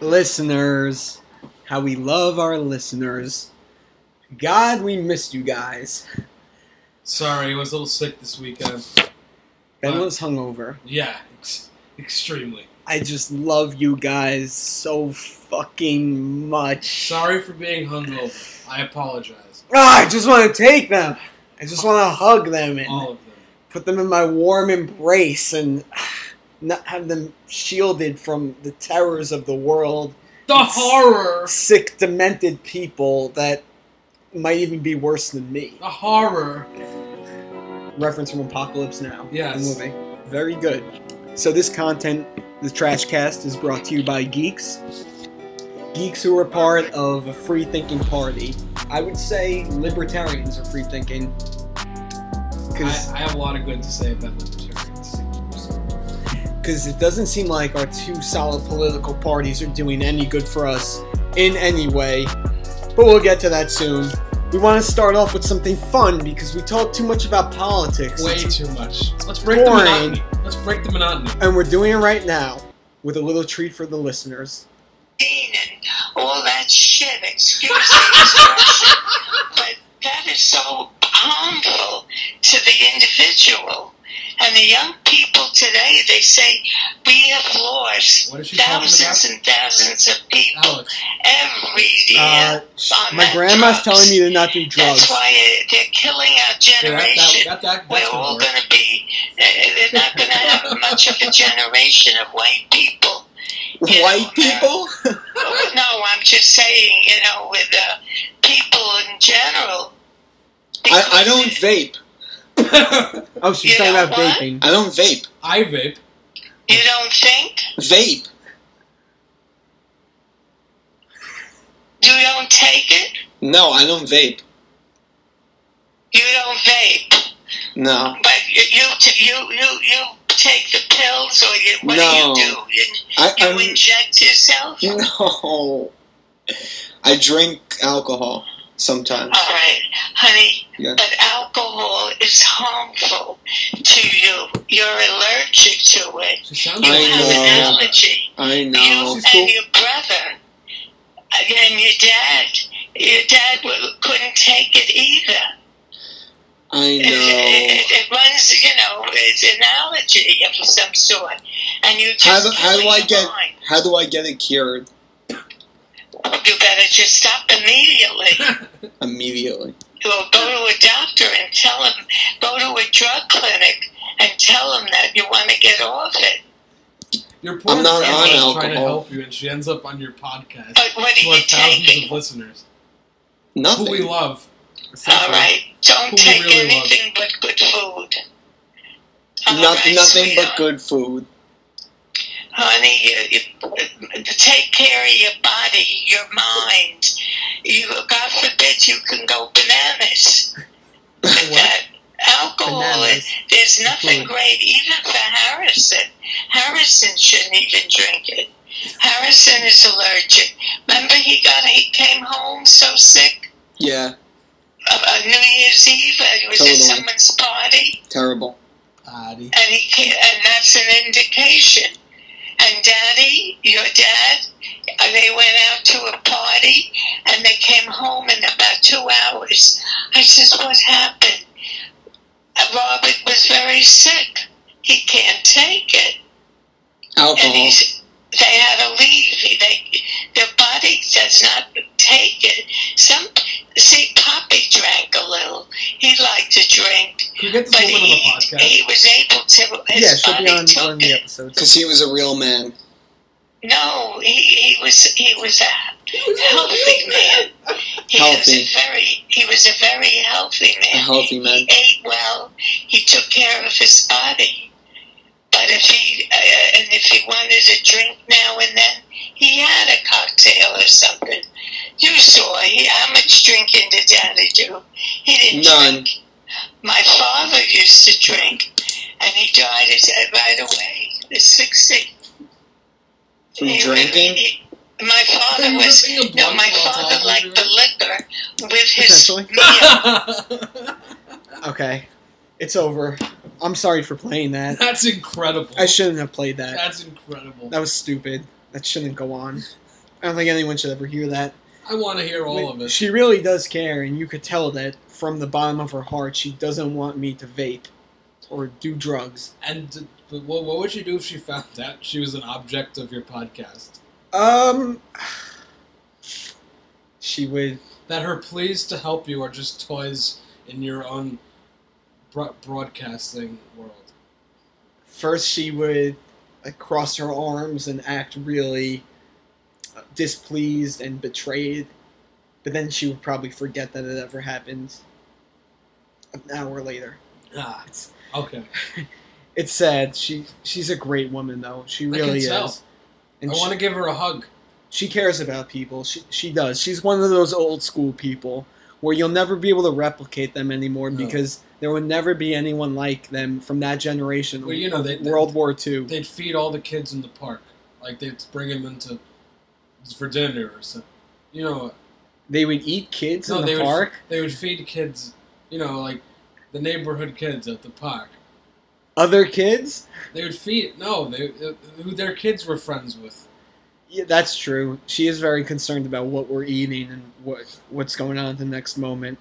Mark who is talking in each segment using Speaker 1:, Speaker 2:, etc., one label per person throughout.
Speaker 1: listeners. How we love our listeners. God, we missed you guys.
Speaker 2: Sorry, I was a little sick this weekend.
Speaker 1: Ben was hungover.
Speaker 2: Yeah, ex- extremely.
Speaker 1: I just love you guys so fucking much.
Speaker 2: Sorry for being hungover. I apologize.
Speaker 1: Ah, I just want to take them. I just want to hug them and
Speaker 2: All of them.
Speaker 1: put them in my warm embrace and not have them shielded from the terrors of the world.
Speaker 2: The horror!
Speaker 1: Sick, demented people that might even be worse than me.
Speaker 2: The horror!
Speaker 1: Reference from Apocalypse Now.
Speaker 2: Yes.
Speaker 1: The movie. Very good. So this content, the Trash Cast, is brought to you by geeks. Geeks who are part of a free thinking party. I would say libertarians are free thinking.
Speaker 2: I,
Speaker 1: Because
Speaker 2: I have a lot of good to say about libertarians.
Speaker 1: It doesn't seem like our two solid political parties are doing any good for us in any way. But we'll get to that soon. We want to start off with something fun because we talk too much about politics.
Speaker 2: Way
Speaker 1: It's-
Speaker 2: too much. Let's break the monotony. Let's break the monotony.
Speaker 1: and we're doing it right now with a little treat for the listeners.
Speaker 3: and all that shit. Excuse the expression, but that is so harmful to the individual. And the young people today, they say we have lost
Speaker 2: What is she talking
Speaker 3: thousands and thousands of people
Speaker 2: Alex.
Speaker 3: every year.
Speaker 1: Uh,
Speaker 3: on
Speaker 1: my grandma's
Speaker 3: drugs.
Speaker 1: telling me to not do drugs.
Speaker 3: That's why uh, they're killing our
Speaker 2: Yeah, that,
Speaker 3: generation.
Speaker 2: that, that, that,
Speaker 3: We're all going to be, uh, they're not going to have much of a generation of white people. you
Speaker 1: White
Speaker 3: know, uh,
Speaker 1: people?
Speaker 3: no, I'm just saying, you know, with uh, people in general.
Speaker 4: I, I don't vape.
Speaker 1: Oh, she's
Speaker 3: You
Speaker 1: talking about
Speaker 3: what?
Speaker 1: vaping.
Speaker 4: I don't vape.
Speaker 2: I vape.
Speaker 3: You don't think?
Speaker 4: Vape.
Speaker 3: You don't take it?
Speaker 4: No, I don't vape.
Speaker 3: You don't vape,
Speaker 4: No.
Speaker 3: but you you t- you you, you take the pills, or you what
Speaker 4: No.
Speaker 3: do you do? You,
Speaker 4: I,
Speaker 3: you
Speaker 4: I'm,
Speaker 3: inject yourself?
Speaker 4: no. I drink alcohol sometimes.
Speaker 3: All right, honey.
Speaker 4: Yeah.
Speaker 3: But alcohol is harmful to you. You're allergic to it.
Speaker 2: She
Speaker 3: You
Speaker 4: I
Speaker 3: have
Speaker 4: know.
Speaker 3: an allergy.
Speaker 4: I
Speaker 3: You
Speaker 4: know.
Speaker 1: She's cool.
Speaker 3: and your brother and your dad. Your dad couldn't take it either.
Speaker 4: I know.
Speaker 3: it, it runs, you know, it's an allergy of some sort, and you
Speaker 4: How
Speaker 3: just
Speaker 4: do, how do I get
Speaker 3: mind.
Speaker 4: how do I get it cured
Speaker 3: You better just stop immediately.
Speaker 4: immediately?
Speaker 3: Well, go to a doctor and tell him. Go to a drug clinic and tell him that you want to get off it.
Speaker 2: Your poor
Speaker 4: I'm not
Speaker 2: grandma
Speaker 4: on
Speaker 2: is trying to
Speaker 4: alcohol.
Speaker 2: help you, and she ends up on your podcast
Speaker 3: But what are
Speaker 2: to our
Speaker 3: you
Speaker 2: thousands
Speaker 3: taking?
Speaker 2: of listeners who we
Speaker 4: Nothing.
Speaker 2: love.
Speaker 3: All right, don't
Speaker 2: Who we
Speaker 3: take
Speaker 2: really love.
Speaker 3: anything but good food. All
Speaker 4: Not,
Speaker 3: right,
Speaker 4: nothing but
Speaker 3: sweetheart.
Speaker 4: good food.
Speaker 3: Honey, you, you, take care of your body, your mind. You, God forbid, you can go bananas. But that alcohol,
Speaker 1: Bananas.
Speaker 3: there's nothing
Speaker 1: Food.
Speaker 3: great, even for Harrison. Harrison shouldn't even drink it. Harrison is allergic. Remember, he got he came home so sick
Speaker 4: Yeah,
Speaker 3: of uh, New Year's Eve. and He was
Speaker 4: Totally.
Speaker 3: at someone's party.
Speaker 4: terrible.
Speaker 2: Adi.
Speaker 3: and he can't, and that's an indication. And Daddy, your dad, they went out to a party and they came home in about two hours. I says, "What happened?" Robert was very sick. He can't take it, and he's. They had to leave. He- They, their body does not take it. Some see, Poppy drank a little. He liked to drink,
Speaker 2: Can get this
Speaker 3: but
Speaker 2: woman on
Speaker 3: he,
Speaker 2: the podcast?
Speaker 3: he was able to. His
Speaker 1: Yeah, she'll be
Speaker 3: body
Speaker 1: on
Speaker 3: took
Speaker 1: the
Speaker 3: it.
Speaker 1: episodes.
Speaker 4: Because he was a real man.
Speaker 3: No, he, he was he was a healthy man. He
Speaker 4: Healthy.
Speaker 3: was a very he was a very healthy man.
Speaker 4: A healthy man.
Speaker 3: He ate well. He took care of his body. But if he uh, and if he wanted a drink now and then, he had a cocktail or something. You saw he, how much drinking did Daddy do? He didn't
Speaker 4: None.
Speaker 3: drink. My father used to drink, and he died at- right away. At sixty.
Speaker 4: From
Speaker 3: He-
Speaker 4: drinking?
Speaker 3: he- my father was no. My father liked the liquor with his
Speaker 1: Potentially.
Speaker 3: meal.
Speaker 1: Okay, it's over. I'm sorry for playing that.
Speaker 2: That's incredible.
Speaker 1: I shouldn't have played that.
Speaker 2: That's incredible.
Speaker 1: That was stupid. That shouldn't go on. I don't think anyone should ever hear that.
Speaker 2: I want to hear all of it.
Speaker 1: She really does care, and you could tell that from the bottom of her heart, she doesn't want me to vape or do drugs.
Speaker 2: And but what, what would she do if she found out she was an object of your podcast?
Speaker 1: Um, she would.
Speaker 2: That her pleas to help you are just toys in your own broadcasting world.
Speaker 1: First, she would like, cross her arms and act really displeased and betrayed, but then she would probably forget that it ever happened. An hour later,
Speaker 2: Ah,
Speaker 1: it's
Speaker 2: okay.
Speaker 1: it's sad. She she's a great woman though. She really
Speaker 2: can tell.
Speaker 1: is. And
Speaker 2: I want to give her a hug.
Speaker 1: she cares about people. She she does. She's one of those old school people where you'll never be able to replicate them anymore
Speaker 2: No.
Speaker 1: because there would never be anyone like them from that generation.
Speaker 2: Well, you know, they-
Speaker 1: World War II.
Speaker 2: They'd feed all the kids in the park, like they'd bring them into for dinner or something. You know,
Speaker 1: They would eat kids
Speaker 2: No,
Speaker 1: in
Speaker 2: they
Speaker 1: the
Speaker 2: would- they would feed kids. You know, like the neighborhood kids at the park.
Speaker 1: Other kids.
Speaker 2: They would feed. No, they uh, who their kids were friends with.
Speaker 1: Yeah, that's true. She is very concerned about what we're eating and what what's going on at the next moment.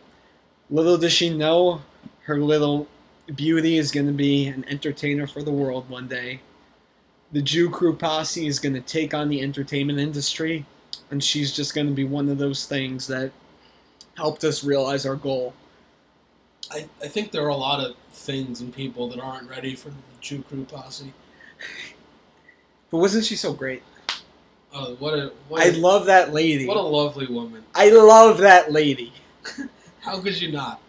Speaker 1: Little does she know, her little beauty is going to be an entertainer for the world one day. The Jew Crew posse is going to take on the entertainment industry, and she's just going to be one of those things that helped us realize our goal.
Speaker 2: I, I think there are a lot of things and people that aren't ready for the Chew Crew posse.
Speaker 1: But wasn't she so great?
Speaker 2: Oh, what a what
Speaker 1: I
Speaker 2: a,
Speaker 1: love that lady.
Speaker 2: what a lovely woman.
Speaker 1: I love that lady.
Speaker 2: How could you not?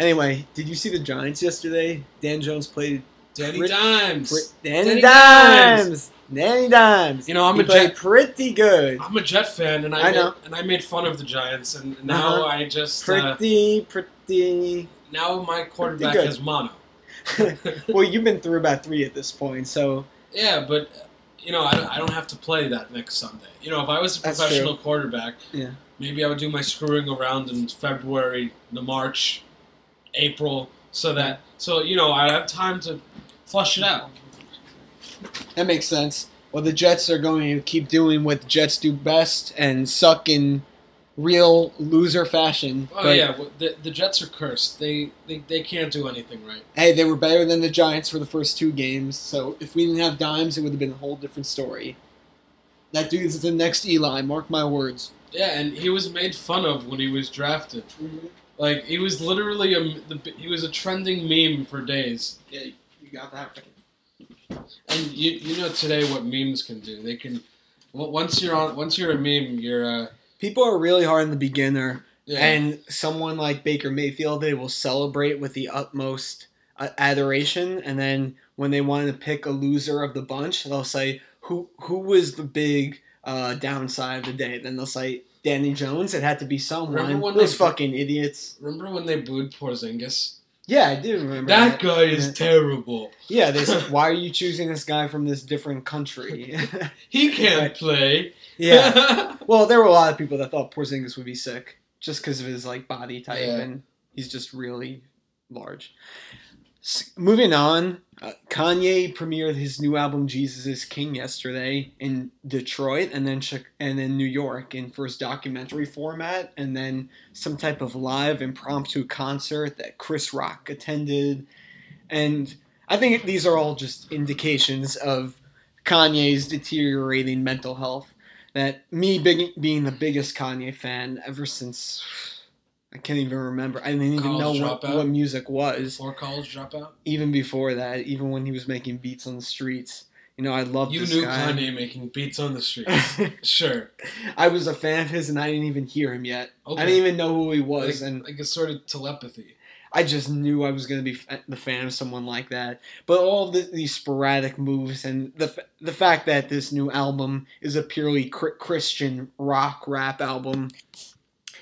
Speaker 1: Anyway, did you see the Giants yesterday? Dan Jones played
Speaker 2: Danny
Speaker 1: Brit-
Speaker 2: Dimes.
Speaker 1: Pri- Danny,
Speaker 2: Danny
Speaker 1: Dimes.
Speaker 2: Dimes.
Speaker 1: Danny Dimes.
Speaker 2: You know, I'm
Speaker 1: he
Speaker 2: a Jet.
Speaker 1: pretty good.
Speaker 2: I'm a Jet fan, and I,
Speaker 1: I
Speaker 2: made,
Speaker 1: know.
Speaker 2: and I made fun of the Giants, and now
Speaker 1: Uh-huh.
Speaker 2: I just uh,
Speaker 1: Pretty, pretty.
Speaker 2: now my quarterback has mono.
Speaker 1: well, you've been through about three at this point, so
Speaker 2: Yeah, but uh, you know, I don't, I don't have to play that next Sunday. You know, if I was a professional quarterback,
Speaker 1: Yeah.
Speaker 2: maybe I would do my screwing around in February, the March, April, so that so you know I have time to flush it out.
Speaker 1: that makes sense. Well, the Jets are going to keep doing what the Jets do best and suck in real loser fashion.
Speaker 2: Oh
Speaker 1: but,
Speaker 2: yeah, the, the Jets are cursed. They, they they can't do anything right.
Speaker 1: Hey, they were better than the Giants for the first two games, so if we didn't have dimes, it would have been a whole different story. That dude's the next Eli, mark my words.
Speaker 2: Yeah, and he was made fun of when he was drafted. Mm-hmm. Like he was literally a the, he was a trending meme for days.
Speaker 1: Yeah, you got that.
Speaker 2: And you you know today what memes can do? They can once you're on once you're a meme, you're uh
Speaker 1: People are really hard on the beginner,
Speaker 2: yeah.
Speaker 1: and someone like Baker Mayfield, they will celebrate with the utmost uh, adoration, and then when they want to pick a loser of the bunch, they'll say who who was the big uh, downside of the day. Then they'll say Danny Jones. It had to be someone. Those fucking idiots.
Speaker 2: remember when they booed Porzingis?
Speaker 1: Yeah, I do remember
Speaker 2: That guy is
Speaker 1: Yeah.
Speaker 2: terrible.
Speaker 1: Yeah, they said, "Why are you choosing this guy from this different country?"
Speaker 2: He can't
Speaker 1: Right.
Speaker 2: play.
Speaker 1: yeah. Well, there were a lot of people that thought Porzingis would be sick just because of his like body type,
Speaker 2: Yeah.
Speaker 1: and he's just really large. S- moving on, uh, Kanye premiered his new album "Jesus Is King" yesterday in Detroit, and then Chi- and then New York in first documentary format, and then some type of live impromptu concert that Chris Rock attended, and I think these are all just indications of Kanye's deteriorating mental health that me being the biggest Kanye fan ever since I can't even remember. I didn't even
Speaker 2: College
Speaker 1: know what,
Speaker 2: Dropout?
Speaker 1: what music was.
Speaker 2: Before college dropout,
Speaker 1: Even before that, even when he was making beats on the streets, you know, I loved
Speaker 2: you knew
Speaker 1: guy.
Speaker 2: Kanye making beats on the streets. sure.
Speaker 1: I was a fan of his, and I didn't even hear him yet.
Speaker 2: Okay.
Speaker 1: I didn't even know who he was,
Speaker 2: like,
Speaker 1: and
Speaker 2: like a sort of telepathy.
Speaker 1: I just knew I was going to be the fan of someone like that. But all of the, these sporadic moves and the the fact that this new album is a purely cr- Christian rock rap album,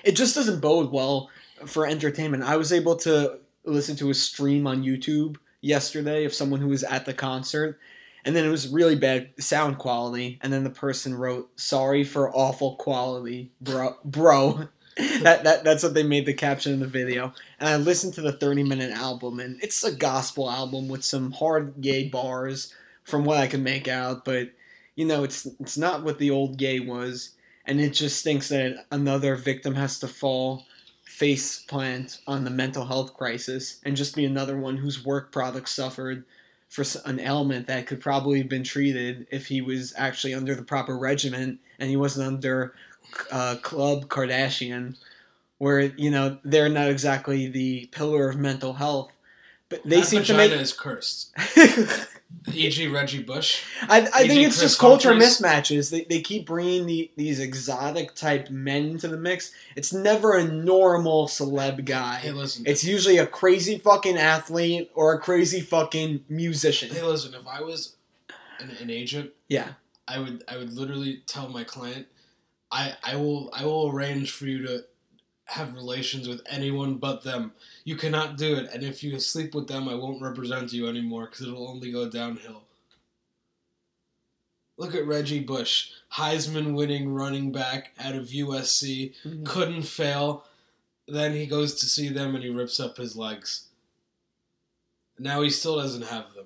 Speaker 1: it just doesn't bode well for entertainment. I was able to listen to a stream on YouTube yesterday of someone who was at the concert. And then it was really bad sound quality, and then the person wrote, "Sorry for awful quality, bro." Bro, that, that that's what they made the caption in the video and I listened to the 30 minute album, and it's a gospel album with some hard gay bars from what I can make out. But you know, it's it's not what the old gay was, and it just thinks that another victim has to fall face plant on the mental health crisis and just be another one whose work product suffered for an ailment that could probably have been treated if he was actually under the proper regimen and he wasn't under uh, Club Kardashian, where you know they're not exactly the pillar of mental health, but they
Speaker 2: that
Speaker 1: seem to make.
Speaker 2: is cursed. E.g., Reggie Bush.
Speaker 1: I, I think it's
Speaker 2: Kris
Speaker 1: just culture
Speaker 2: Humphries.
Speaker 1: mismatches. They, they keep bringing the, these exotic type men into the mix. It's never a normal celeb guy.
Speaker 2: Hey, listen.
Speaker 1: It's usually a crazy fucking athlete or a crazy fucking musician.
Speaker 2: Hey, listen. If I was an, an agent,
Speaker 1: Yeah.
Speaker 2: I would I would literally tell my client, I I will I will arrange for you to have relations with anyone but them. You cannot do it, and if you sleep with them, I won't represent you anymore because it'll only go downhill. Look at Reggie Bush, Heisman winning running back out of USC, mm-hmm. couldn't fail. Then he goes to see them and he rips up his legs. Now he still doesn't have them.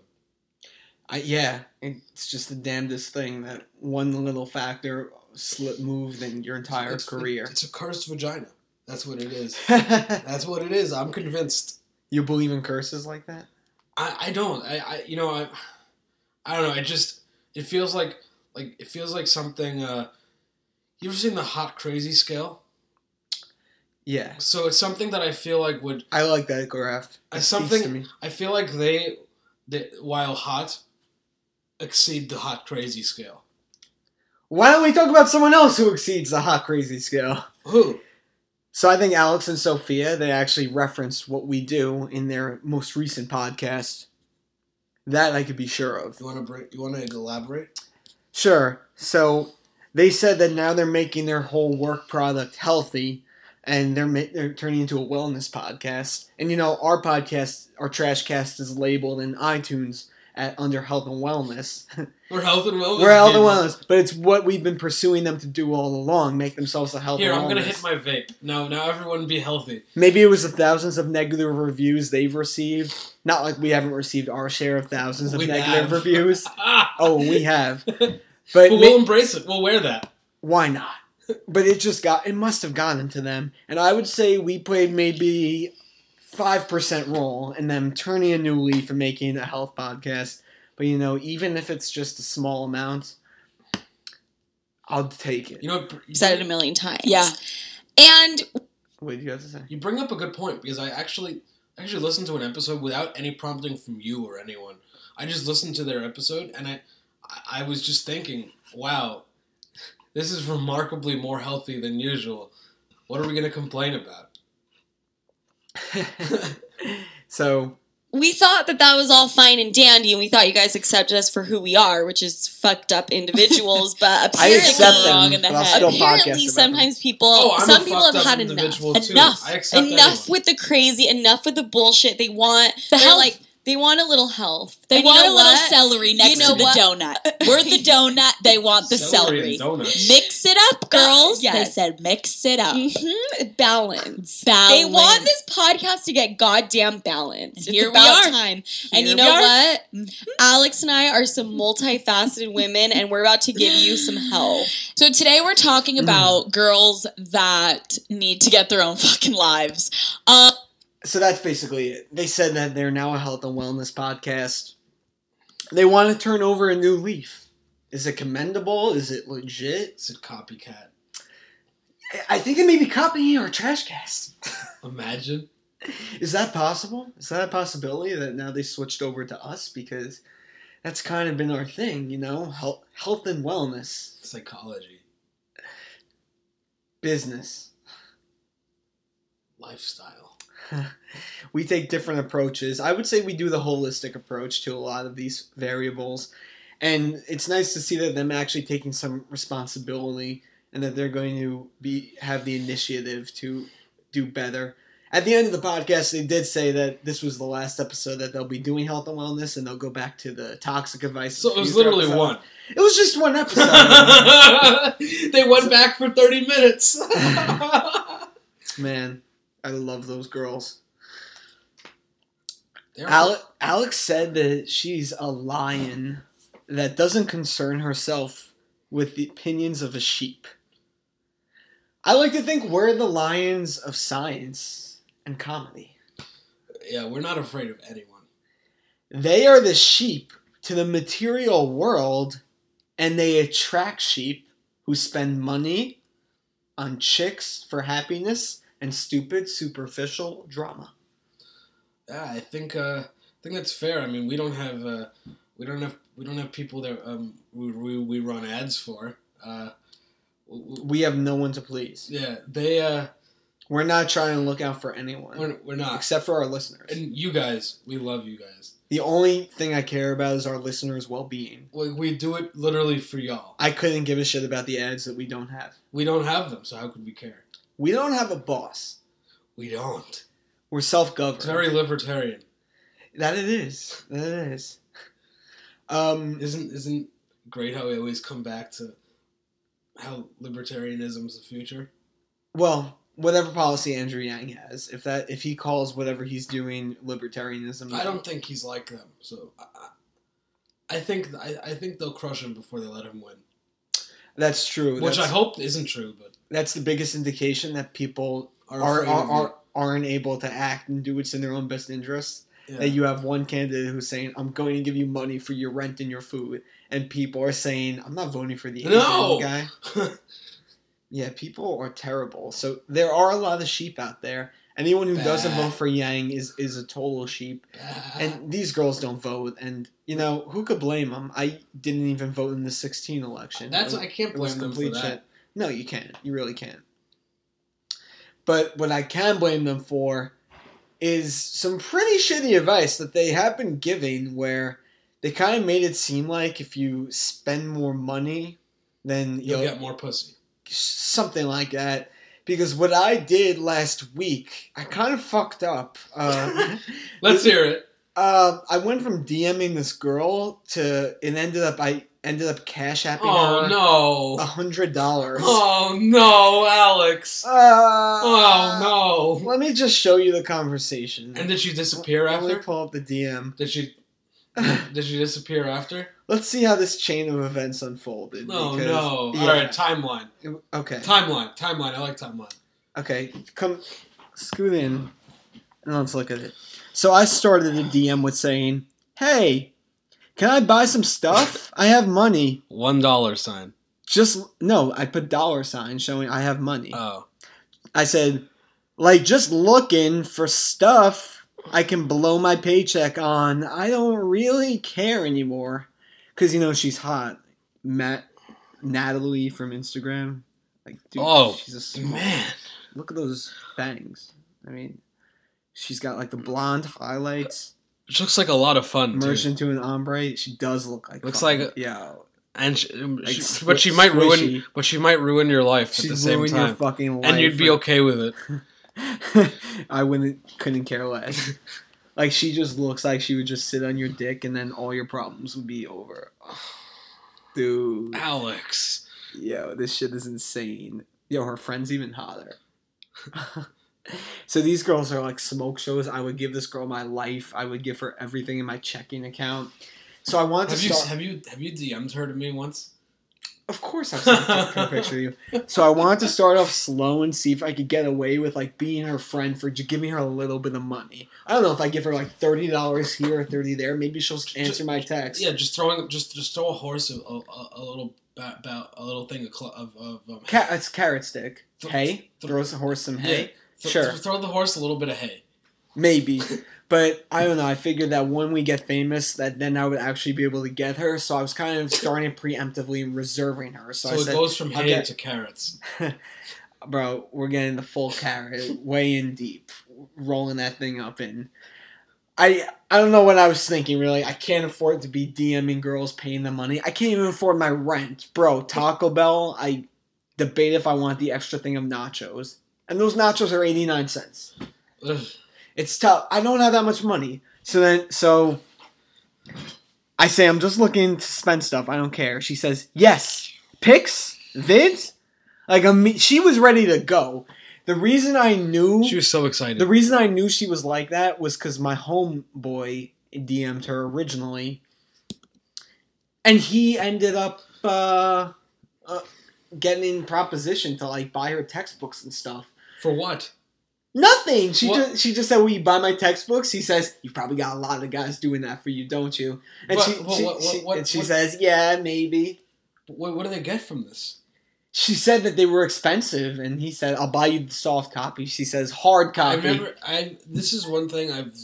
Speaker 1: I, yeah, it's just the damnedest thing that one little factor slip moved in your entire
Speaker 2: It's-
Speaker 1: career.
Speaker 2: It's a cursed vagina. That's what it is. That's what it is. I'm convinced.
Speaker 1: You believe in curses like that?
Speaker 2: I, I don't. I, I you know I I don't know. It just it feels like like it feels like something. Uh, you ever seen the hot crazy scale?
Speaker 1: Yeah.
Speaker 2: So it's something that I feel like would
Speaker 1: I like that graph. It
Speaker 2: something-. I feel like they, they while hot exceed the hot crazy scale.
Speaker 1: Why don't we talk about someone else who exceeds the hot crazy scale?
Speaker 2: Who?
Speaker 1: So I think Alex and Sofia they actually referenced what we do in their most recent podcast. That I could be sure of.
Speaker 2: You want to? You want to elaborate?
Speaker 1: Sure. So they said that now they're making their whole work product healthy, and they're ma- they're turning into a wellness podcast. And you know, our podcast, our trash cast, is labeled in iTunes at under health and wellness.
Speaker 2: We're health and wellness.
Speaker 1: We're health and wellness, but it's what we've been pursuing them to do all along: make themselves a health.
Speaker 2: Here, I'm gonna hit my vape. Now, now everyone be healthy.
Speaker 1: Maybe it was the thousands of negative reviews they've received. Not like we haven't received our share of thousands of
Speaker 2: We
Speaker 1: negative
Speaker 2: have.
Speaker 1: reviews. Oh, we have. But
Speaker 2: But we'll embrace it. We'll wear that.
Speaker 1: why not? But it just got it must have gotten to them. And I would say we played maybe five percent role and them turning a new leaf and making a health podcast. But you know, even if it's just a small amount, I'll take it.
Speaker 2: You know, you
Speaker 5: said it a million times.
Speaker 6: Yeah.
Speaker 5: And
Speaker 1: What did you have to say?
Speaker 2: you bring up a good point because I actually actually listened to an episode without any prompting from you or anyone. I just listened to their episode and I I- I was just thinking, wow, this is remarkably more healthy than usual. What are we gonna complain about?
Speaker 1: so
Speaker 5: we thought that that was all fine and dandy, and we thought you guys accepted us for who we are, which is fucked up individuals. But
Speaker 1: I
Speaker 5: apparently,
Speaker 1: accept them,
Speaker 6: wrong in the head.
Speaker 5: apparently,
Speaker 1: about them.
Speaker 5: sometimes people,
Speaker 2: Oh,
Speaker 5: some people have had enough.
Speaker 2: too.
Speaker 5: Enough.
Speaker 2: I
Speaker 5: Enough
Speaker 2: anyone.
Speaker 5: with the crazy. Enough with the bullshit. They want
Speaker 6: The
Speaker 5: they're
Speaker 6: health-
Speaker 5: like they want a little health.
Speaker 6: They
Speaker 5: And you
Speaker 6: want
Speaker 5: know
Speaker 6: a little
Speaker 5: what?
Speaker 6: celery next
Speaker 5: know
Speaker 6: to the
Speaker 5: what?
Speaker 6: donut. We're the donut. They want the
Speaker 2: Celery
Speaker 6: celery. Mix it up, girls.
Speaker 5: Yes.
Speaker 6: They said mix it up.
Speaker 5: Mhm. Balance.
Speaker 6: Balance.
Speaker 5: They want this podcast to get goddamn balanced.
Speaker 6: And
Speaker 5: It's
Speaker 6: here we
Speaker 5: about
Speaker 6: are.
Speaker 5: time. and you know
Speaker 6: are.
Speaker 5: what? Alex and I are some multifaceted women, and we're about to give you some help.
Speaker 6: So today we're talking
Speaker 1: Mm.
Speaker 6: about girls that need to get their own fucking lives. Um,
Speaker 1: so that's basically it. They said that they're now a health and wellness podcast. They want to turn over a new leaf. Is it commendable? Is it legit?
Speaker 2: It's a copycat.
Speaker 1: I think it may be copying our trash cast.
Speaker 2: Imagine.
Speaker 1: Is that possible? Is that a possibility that now they switched over to us because that's kind of been our thing, you know, health, health and wellness,
Speaker 2: Psychology.
Speaker 1: business.
Speaker 2: Lifestyle.
Speaker 1: we take different approaches. I would say we do the holistic approach to a lot of these variables. And it's nice to see that them actually taking some responsibility and that they're going to be have the initiative to do better. At the end of the podcast, they did say that this was the last episode that they'll be doing health and wellness, and they'll go back to the toxic advice.
Speaker 2: So it was literally
Speaker 1: episodes.
Speaker 2: one.
Speaker 1: It was just one episode.
Speaker 2: they went back for 30 minutes.
Speaker 1: Man, I love those girls. Ale- Alex said that she's a lion. that doesn't concern herself with the opinions of a sheep. I like to think we're the lions of science and comedy.
Speaker 2: Yeah, we're not afraid of anyone.
Speaker 1: They are the sheep to the material world, and they attract sheep who spend money on chicks for happiness and stupid, superficial drama.
Speaker 2: Yeah, I think uh, I think that's fair. I mean, we don't have uh, we don't have we don't have people that um, we, we, we run ads for. Uh, w- w-
Speaker 1: We have no one to please.
Speaker 2: yeah, they uh,
Speaker 1: We're not trying to look out for anyone,
Speaker 2: we're, we're not.
Speaker 1: except for our listeners.
Speaker 2: And you guys, we love you guys.
Speaker 1: The only thing I care about is our listeners' well being.
Speaker 2: We, we do it literally for y'all.
Speaker 1: I couldn't give a shit about the ads that we don't have.
Speaker 2: We don't have them, so how could we care?
Speaker 1: We don't have a boss.
Speaker 2: We don't.
Speaker 1: We're self governed.
Speaker 2: It's very libertarian.
Speaker 1: That it is. That it is. Um,
Speaker 2: Isn't isn't great how we always come back to how libertarianism is the future?
Speaker 1: well, whatever policy Andrew Yang has, if that if he calls whatever he's doing libertarianism,
Speaker 2: I don't think he's like them. So I, I think I, I think they'll crush him before they let him win.
Speaker 1: That's true.
Speaker 2: Which I hope isn't true, but
Speaker 1: that's the biggest indication that people
Speaker 2: are,
Speaker 1: are, are, are aren't able to act and do what's in their own best interest.
Speaker 2: you.
Speaker 1: That you have one candidate who's saying, "I'm going to give you money for your rent and your food," and people are saying, "I'm not voting for the
Speaker 2: No!
Speaker 1: Guy." Yeah, people are terrible. So there are a lot of sheep out there. Anyone who doesn't vote for Yang is is a total sheep. And these girls don't vote, and you know who could blame them? I didn't even vote in the 16 election.
Speaker 2: That's
Speaker 1: It
Speaker 2: I can't blame them for that.
Speaker 1: shit. No, you can't. You really can't. But what I can blame them for is some pretty shitty advice that they have been giving, where they kind of made it seem like if you spend more money, then
Speaker 2: You'll
Speaker 1: you'll
Speaker 2: get more pussy.
Speaker 1: Something like that. Because what I did last week, I kind of fucked up. Uh,
Speaker 2: Let's hear it.
Speaker 1: uh, I went from DMing this girl to it ended up I ended up cash apping
Speaker 2: Oh
Speaker 1: her
Speaker 2: no!
Speaker 1: a hundred dollars.
Speaker 2: Oh no, Alex!
Speaker 1: Uh,
Speaker 2: Oh no!
Speaker 1: Let me just show you the conversation.
Speaker 2: And did she disappear
Speaker 1: Let me
Speaker 2: after?
Speaker 1: pull up the DM.
Speaker 2: Did she? Did she disappear after?
Speaker 1: Let's see how this chain of events unfolded.
Speaker 2: No,
Speaker 1: because-
Speaker 2: no.
Speaker 1: yeah.
Speaker 2: All right, timeline.
Speaker 1: Okay.
Speaker 2: Timeline. Timeline. I like timeline.
Speaker 1: Okay, come scoot in and let's look at it. So I started a DM with saying, "Hey, can I buy some stuff? I have money."
Speaker 2: One dollar sign.
Speaker 1: Just no, I put dollar sign showing I have money.
Speaker 2: Oh.
Speaker 1: I said, like just looking for stuff I can blow my paycheck on. I don't really care anymore cuz you know she's hot. Matt Natalie from Instagram. Like dude,
Speaker 2: Oh,
Speaker 1: she's a small
Speaker 2: Man.
Speaker 1: Look at those bangs. I mean, she's got like the blonde highlights
Speaker 2: Which looks like a lot of fun.
Speaker 1: merged into an ombre. She does look like
Speaker 2: Looks
Speaker 1: fun.
Speaker 2: like a-
Speaker 1: yeah.
Speaker 2: And she,
Speaker 1: Like
Speaker 2: she- but she might ruin. But she might ruin your life at the same time.
Speaker 1: fucking life.
Speaker 2: And you'd be okay with it.
Speaker 1: I wouldn't couldn't care less. like she just looks like she would just sit on your dick and then all your problems would be over. Dude,
Speaker 2: Alex.
Speaker 1: yo, this shit is insane. Yo, her friend's even hotter. so these girls are like smoke shows. I would give this girl my life. I would give her everything in my checking account. So I wanted
Speaker 2: Have
Speaker 1: to
Speaker 2: you
Speaker 1: start.
Speaker 2: have you have you DM'd her to me once?
Speaker 1: Of course, I've seen a picture of you. So I wanted to start off slow and see if I could get away with like being her friend for just giving her a little bit of money. I don't know if I give her like thirty dollars here or thirty there. Maybe she'll answer my text.
Speaker 2: Yeah, just throwing just just throw a horse a, a, a little about a little thing of of, of um,
Speaker 1: it's carrot stick.
Speaker 2: Th-
Speaker 1: Hay
Speaker 2: th-
Speaker 1: throws a horse some hay.
Speaker 2: Th-
Speaker 1: sure.
Speaker 2: th- throw the horse a little bit of hay.
Speaker 1: Maybe, but I don't know. I figured that when we get famous, that then I would actually be able to get her. So I was kind of starting preemptively reserving her. So,
Speaker 2: So, it
Speaker 1: said,
Speaker 2: goes from hay
Speaker 1: get-
Speaker 2: to carrots.
Speaker 1: bro, we're getting the full carrot, way in deep, rolling that thing up in. I I don't know what I was thinking really. I can't afford to be DMing girls, paying them money. I can't even afford my rent, bro. Taco Bell. I debate if I want the extra thing of nachos, and those nachos are eighty nine cents. It's tough. I don't have that much money. So then, so I say I'm just looking to spend stuff. I don't care. She says yes. Pics, vids, like imme- she was ready to go. The reason I knew
Speaker 2: She was so excited.
Speaker 1: the reason I knew she was like that was because my homeboy DM'd her originally. and he ended up uh, uh, getting in proposition to like buy her textbooks and stuff.
Speaker 2: For what?
Speaker 1: Nothing. She
Speaker 2: What?
Speaker 1: just she just said, "Will you buy my textbooks?" He says, "You've probably got a lot of guys doing that for you, don't you?" And
Speaker 2: But-
Speaker 1: she
Speaker 2: what-
Speaker 1: she-
Speaker 2: what-
Speaker 1: and she says, "Yeah, maybe."
Speaker 2: What, what do they get from this?
Speaker 1: She said that they were expensive, and he said, "I'll buy you the soft copy." She says, "Hard copy."
Speaker 2: I've never. I. This is one thing I've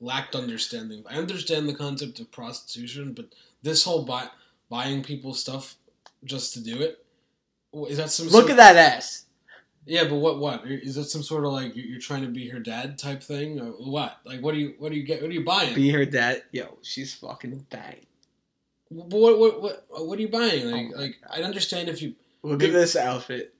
Speaker 2: lacked understanding. I understand the concept of prostitution, but this whole buy, buying people stuff just to do it is that some
Speaker 1: Look
Speaker 2: sort
Speaker 1: at that ass.
Speaker 2: Yeah, but what? What is that? Some sort of like you- you're trying to be her dad type thing, or what? Like, what do you? What do you get? What are you buying?
Speaker 1: Be her dad. Yo, she's fucking bang.
Speaker 2: But what? What? What? What are you buying? Like,
Speaker 1: Oh
Speaker 2: like I understand if you.
Speaker 1: Look at this outfit.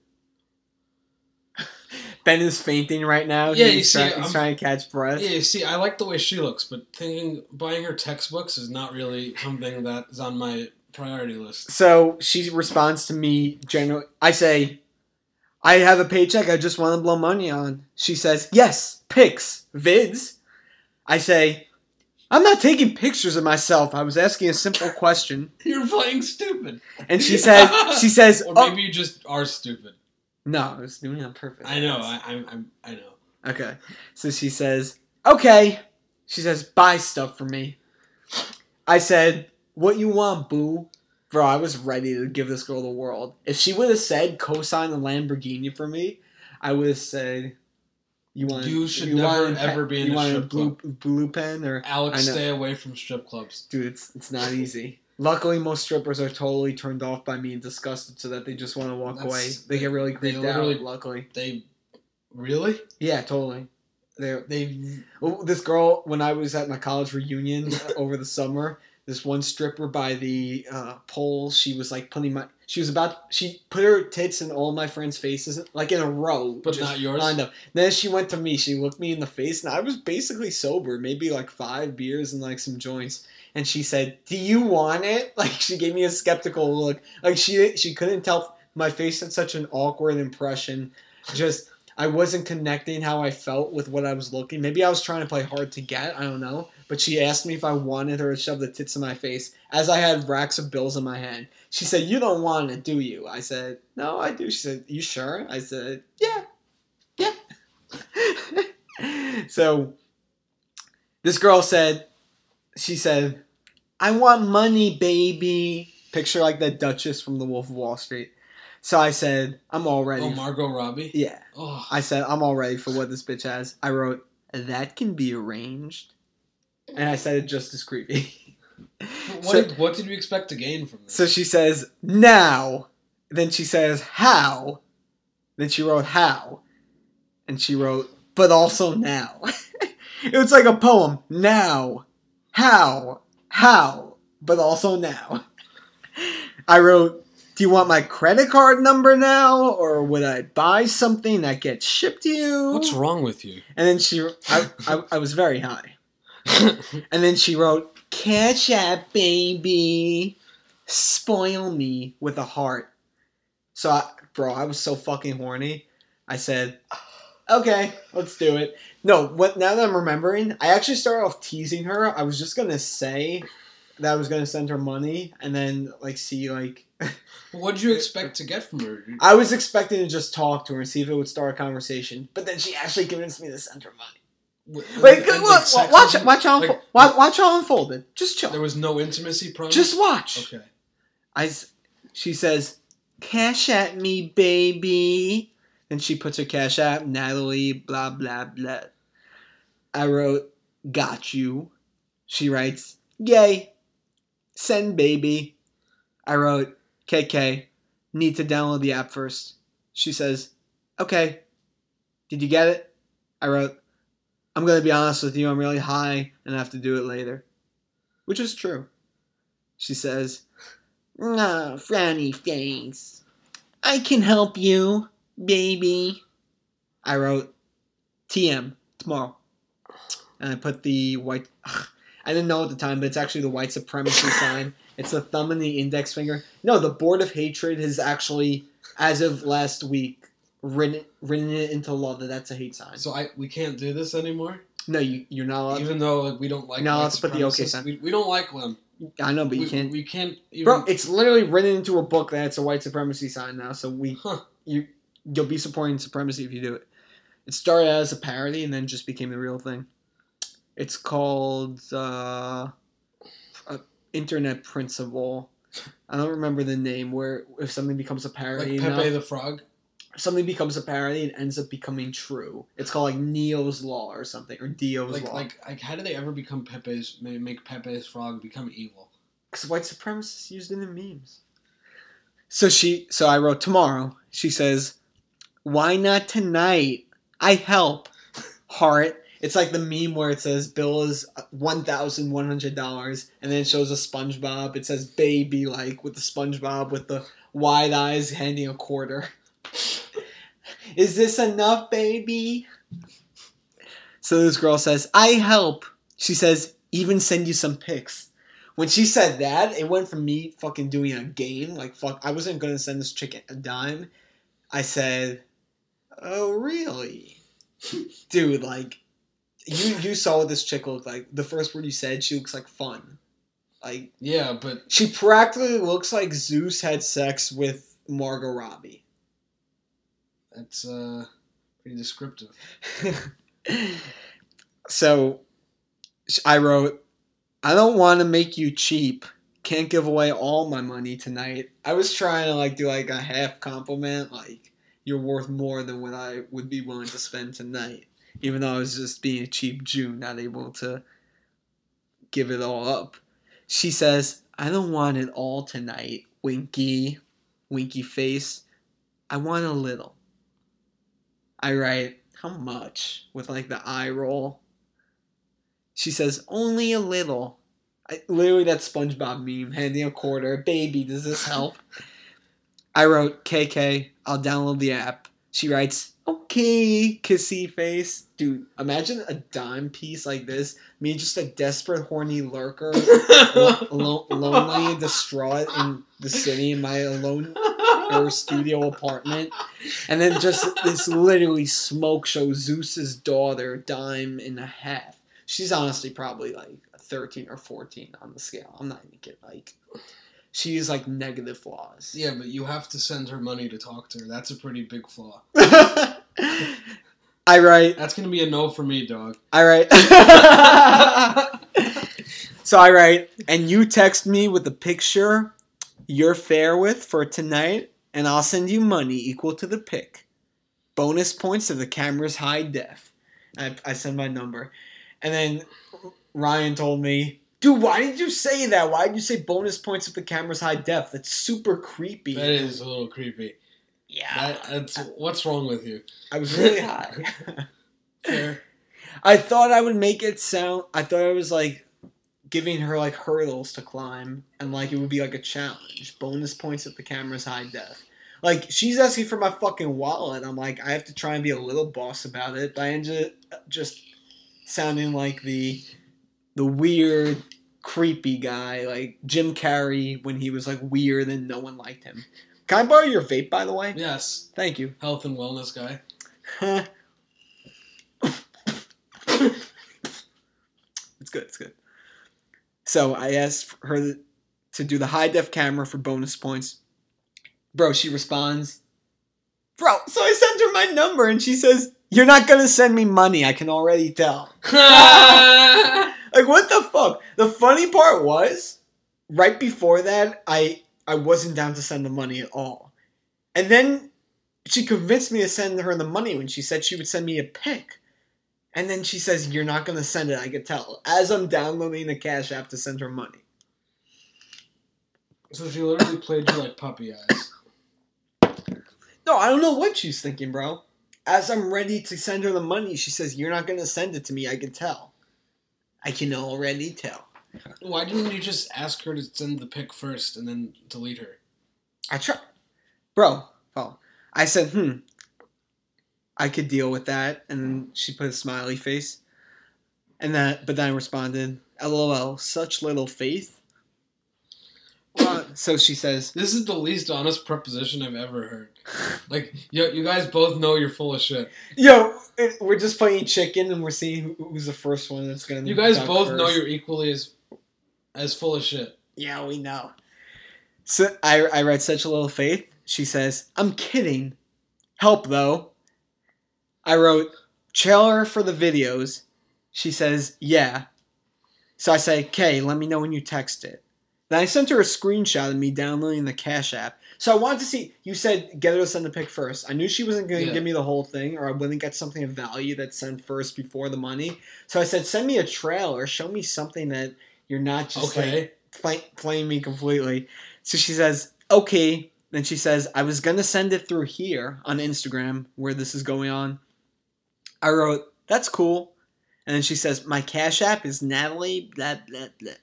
Speaker 1: Ben is fainting right now.
Speaker 2: Yeah,
Speaker 1: he's,
Speaker 2: see,
Speaker 1: try- he's
Speaker 2: I'm-
Speaker 1: trying to catch breath.
Speaker 2: Yeah, see, I like the way she looks, but thinking buying her textbooks is not really something that is on my priority list.
Speaker 1: So she responds to me generally. I say, I have a paycheck I just want to blow money on. She says, Yes, pics, vids. I say, I'm not taking pictures of myself. I was asking a simple question.
Speaker 2: You're playing stupid.
Speaker 1: And she said, She says,
Speaker 2: Or
Speaker 1: "Oh."
Speaker 2: maybe you just are stupid.
Speaker 1: No, I was doing it on purpose.
Speaker 2: I know. I, I'm. I'm. I know.
Speaker 1: Okay. So she says, okay. She says, buy stuff for me. I said, what you want, boo? Bro, I was ready to give this girl the world. If she would have said cosign the Lamborghini for me, I would have said, you want
Speaker 2: You should never, ever be in
Speaker 1: you
Speaker 2: a
Speaker 1: want
Speaker 2: strip
Speaker 1: blue, blue pen or
Speaker 2: Alex, stay away from strip clubs.
Speaker 1: dude, it's it's not easy. Luckily, most strippers are totally turned off by me and disgusted, so that they just want to walk
Speaker 2: That's-
Speaker 1: away. They get really
Speaker 2: they
Speaker 1: creeped out. Luckily,
Speaker 2: They really?
Speaker 1: yeah, totally. They're
Speaker 2: They
Speaker 1: Well, this girl, when I was at my college reunion over the summer, this one stripper by the uh, pole, she was like putting my. She was about. She put her tits in all my friends' faces, like in a row,
Speaker 2: But not yours?
Speaker 1: lined up. Then she went to me. She looked me in the face, and I was basically sober, maybe like five beers and like some joints. And she said, "Do you want it?" Like she gave me a skeptical look. Like she she couldn't tell my face had such an awkward impression. Just I wasn't connecting how I felt with what I was looking. Maybe I was trying to play hard to get. I don't know. But she asked me if I wanted her to shove the tits in my face as I had racks of bills in my hand. She said, "You don't want it, do you?" I said, "No, I do." She said, "You sure?" I said, "Yeah, yeah." so this girl said, she said, "I want money, baby." Picture like the Duchess from The Wolf of Wall Street. So I said, "I'm all ready."
Speaker 2: Oh, Margot Robbie.
Speaker 1: yeah.
Speaker 2: Oh,
Speaker 1: I said, I'm all ready for what this bitch has. I wrote, that can be arranged. And I said it just as creepy.
Speaker 2: what,
Speaker 1: so-
Speaker 2: did, what did you expect to gain from this?
Speaker 1: so she says, now. Then she says, how. Then she wrote, how. And she wrote, but also now. it was like a poem. Now. How. How. But also now. I wrote, do you want my credit card number now? Or would I buy something that gets shipped to you?
Speaker 2: What's wrong with you?
Speaker 1: And then she, I, I, I was very high. And then she wrote, Cash App, baby. Spoil me with a heart. So, I, bro, I was so fucking horny. I said, okay, let's do it. No, what? now that I'm remembering, I actually started off teasing her. I was just going to say that I was going to send her money and then, like, see, like,
Speaker 2: what did you expect to get from her?
Speaker 1: I was expecting to just talk to her and see if it would start a conversation. But then she actually convinced me to send her money. Wait,
Speaker 2: and,
Speaker 1: go-
Speaker 2: like,
Speaker 1: watch, watch, how
Speaker 2: like-
Speaker 1: unfo- watch, watch how unfolded. Just chill.
Speaker 2: There was no intimacy promise.
Speaker 1: Just watch.
Speaker 2: Okay.
Speaker 1: I, she says, "Cash at me, baby." Then she puts her cash app, Natalie, blah blah blah. I wrote, "Got you." She writes, "Yay, send baby." I wrote, "KK, need to download the app first. She says, "Okay." Did you get it? I wrote, "I'm gonna be honest with you. I'm really high and I have to do it later," which is true. She says. No, frowny face. I can help you, baby. I wrote TM tomorrow. And I put the white. I didn't know at the time, but it's actually the white supremacy sign. It's the thumb and the index finger. No, the Board of Hatred has actually, as of last week, written written it into law that that's a hate sign.
Speaker 2: So I we can't do this anymore,
Speaker 1: No, you you're not allowed.
Speaker 2: even though like, we don't like.
Speaker 1: No, let's put the okay sign.
Speaker 2: We, we don't like them.
Speaker 1: I know, but you can't.
Speaker 2: We can't. Even,
Speaker 1: Bro, it's literally written into a book that it's a white supremacy sign now. So we,
Speaker 2: Huh.
Speaker 1: you, you'll be supporting supremacy if you do it. It started as a parody and then just became the real thing. It's called uh, uh, Internet Principle. I don't remember the name. Where if something becomes a parody.
Speaker 2: like Pepe
Speaker 1: enough,
Speaker 2: the Frog.
Speaker 1: Something becomes a parody and ends up becoming true. It's called like Neo's Law or something or Dio's
Speaker 2: Like
Speaker 1: Law.
Speaker 2: like like how did they ever become Pepe's? Make Pepe's Frog become evil?
Speaker 1: because white supremacists used it in memes. So she, so I wrote tomorrow. She says, "Why not tonight? I help." Heart. It's like the meme where it says bill is one thousand one hundred dollars, and then it shows a SpongeBob. It says baby like with the SpongeBob with the wide eyes handing a quarter. is this enough, baby? So this girl says, "I help." She says, "Even send you some pics." When she said that, it went from me fucking doing a game, like fuck, I wasn't gonna send this chick a dime. I said, "Oh really, dude? Like, you you saw what this chick looked like. The first word you said, she looks like fun. Like,
Speaker 2: Yeah, but
Speaker 1: she practically looks like Zeus had sex with Margot Robbie."
Speaker 2: That's uh pretty descriptive.
Speaker 1: so I wrote, I don't want to make you cheap. Can't give away all my money tonight. I was trying to like do like a half compliment, like you're worth more than what I would be willing to spend tonight. Even though I was just being a cheap Jew, not able to give it all up. She says, I don't want it all tonight, winky, winky face. I want a little. I write, how much? With like the eye roll. She says, only a little. I, literally, that SpongeBob meme, handing a quarter. Baby, does this help? I wrote, KK, I'll download the app. She writes, okay, kissy face. Dude, imagine a dime piece like this. Me, just a desperate, horny lurker, lo- lo- lonely distraught in the city in my alone studio apartment. And then just this literally smoke show Zeus's daughter, dime and a half. She's honestly probably like 13 or 14 on the scale. I'm not even kidding. Like, she's like negative flaws.
Speaker 2: Yeah, but you have to send her money to talk to her. That's a pretty big flaw.
Speaker 1: I write,
Speaker 2: That's gonna be a no for me, dog.
Speaker 1: I write. so I write, and you text me with the picture you're fair with for tonight, and I'll send you money equal to the pick. Bonus points if the camera's high def. I, I send my number. And then Ryan told me, dude, why did you say that? Why did you say bonus points if the camera's high def? That's super creepy.
Speaker 2: That is a little creepy.
Speaker 1: yeah.
Speaker 2: That, that's what's wrong with you?
Speaker 1: I was really high.
Speaker 2: Fair.
Speaker 1: I thought I would make it sound. I thought I was like giving her like hurdles to climb, and like it would be like a challenge. Bonus points if the camera's high def. Like she's asking for my fucking wallet. I'm like, I have to try and be a little boss about it. But I ended up just sounding like the the weird, creepy guy, like Jim Carrey when he was like weird and no one liked him. Can I borrow your vape, by the way?
Speaker 2: Yes,
Speaker 1: Thank you.
Speaker 2: health and wellness guy.
Speaker 1: It's good. It's good. So I asked her to do the high def camera for bonus points. Bro, she responds, Bro, so I sent her my number and she says, You're not gonna send me money, I can already tell. Like what the fuck? The funny part was, right before that, I I wasn't down to send the money at all. And then she convinced me to send her the money when she said she would send me a pic. And then she says, You're not gonna send it, I could tell. As I'm downloading the Cash App to send her money.
Speaker 2: so she literally played you like puppy eyes.
Speaker 1: No, I don't know what she's thinking, bro. As I'm ready to send her the money, she says, You're not gonna send it to me, I can tell. I can already tell.
Speaker 2: Why didn't you just ask her to send the pic first and then delete her?
Speaker 1: I try, bro. Oh, I said, hmm. I could deal with that, and she put a smiley face, and that. But then I responded, "LOL, such little faith." Uh, so she says,
Speaker 2: This is the least honest proposition I've ever heard. Like, yo, you guys both know you're full of shit.
Speaker 1: "Yo, it- we're just playing chicken, and we're seeing who, who's the first one that's gonna."
Speaker 2: You guys both know you're equally as as full of shit.
Speaker 1: Yeah, we know. So I I read such a little faith. She says, "I'm kidding. Help though." I wrote trailer for the videos. She says, "Yeah." So I say, "Okay, let me know when you text it." Then I sent her a screenshot of me downloading the Cash App. So I wanted to see. You said get her to send the pic first. I knew she wasn't going to
Speaker 2: Yeah.
Speaker 1: give me the whole thing, or I wouldn't get something of value that's sent first before the money. So I said, send me a trailer. Show me something that you're not just like
Speaker 2: Okay.
Speaker 1: play, playing me completely. So she says, okay. Then she says, I was going to send it through here on Instagram where this is going on. I wrote, that's cool. And then she says, my Cash App is Natalie, blah, blah, blah.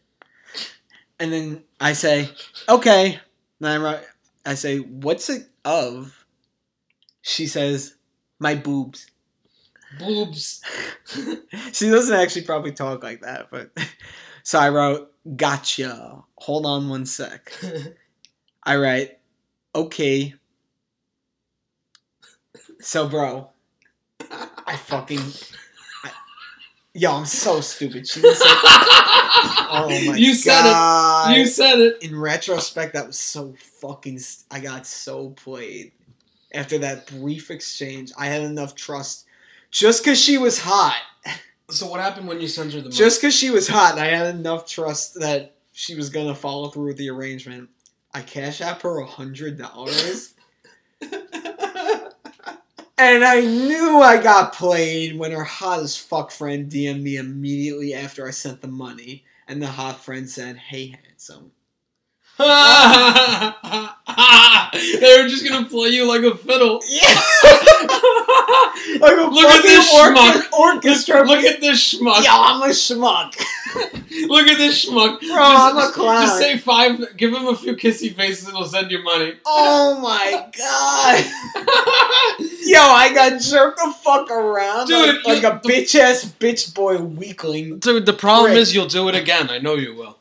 Speaker 1: And then I say, okay. Then I, write, I say, what's it of? She says, my boobs.
Speaker 2: Boobs.
Speaker 1: she doesn't actually probably talk like that, but so I wrote, "Gotcha." Hold on one sec. I write, "Okay." So, bro, I fucking, I, yo, I'm so stupid. She didn't say, oh my
Speaker 2: you said
Speaker 1: god.
Speaker 2: it. You said it.
Speaker 1: In retrospect, that was so fucking. St- I got so played. After that brief exchange, I had enough trust. Just because she was hot.
Speaker 2: So what happened when you sent her the money?
Speaker 1: Just because she was hot, and I had enough trust that she was gonna follow through with the arrangement. I cash app her a hundred dollars, and I knew I got played when her hot as fuck friend DM'd me immediately after I sent the money, and the hot friend said, "Hey, handsome."
Speaker 2: they were just gonna play you like a fiddle.
Speaker 1: Yeah, like a
Speaker 2: Look at this schmuck.
Speaker 1: orchestra.
Speaker 2: Look at this schmuck.
Speaker 1: Yeah, I'm a schmuck.
Speaker 2: Look at this schmuck.
Speaker 1: Bro, I'm a clown.
Speaker 2: Just say five. Give him a few kissy faces, and he'll send you money.
Speaker 1: Oh my god. Yo, I got jerked the fuck around
Speaker 2: Dude,
Speaker 1: like, like a bitch ass bitch boy weakling.
Speaker 2: Dude, the problem
Speaker 1: Prick.
Speaker 2: is you'll do it again. I know you will.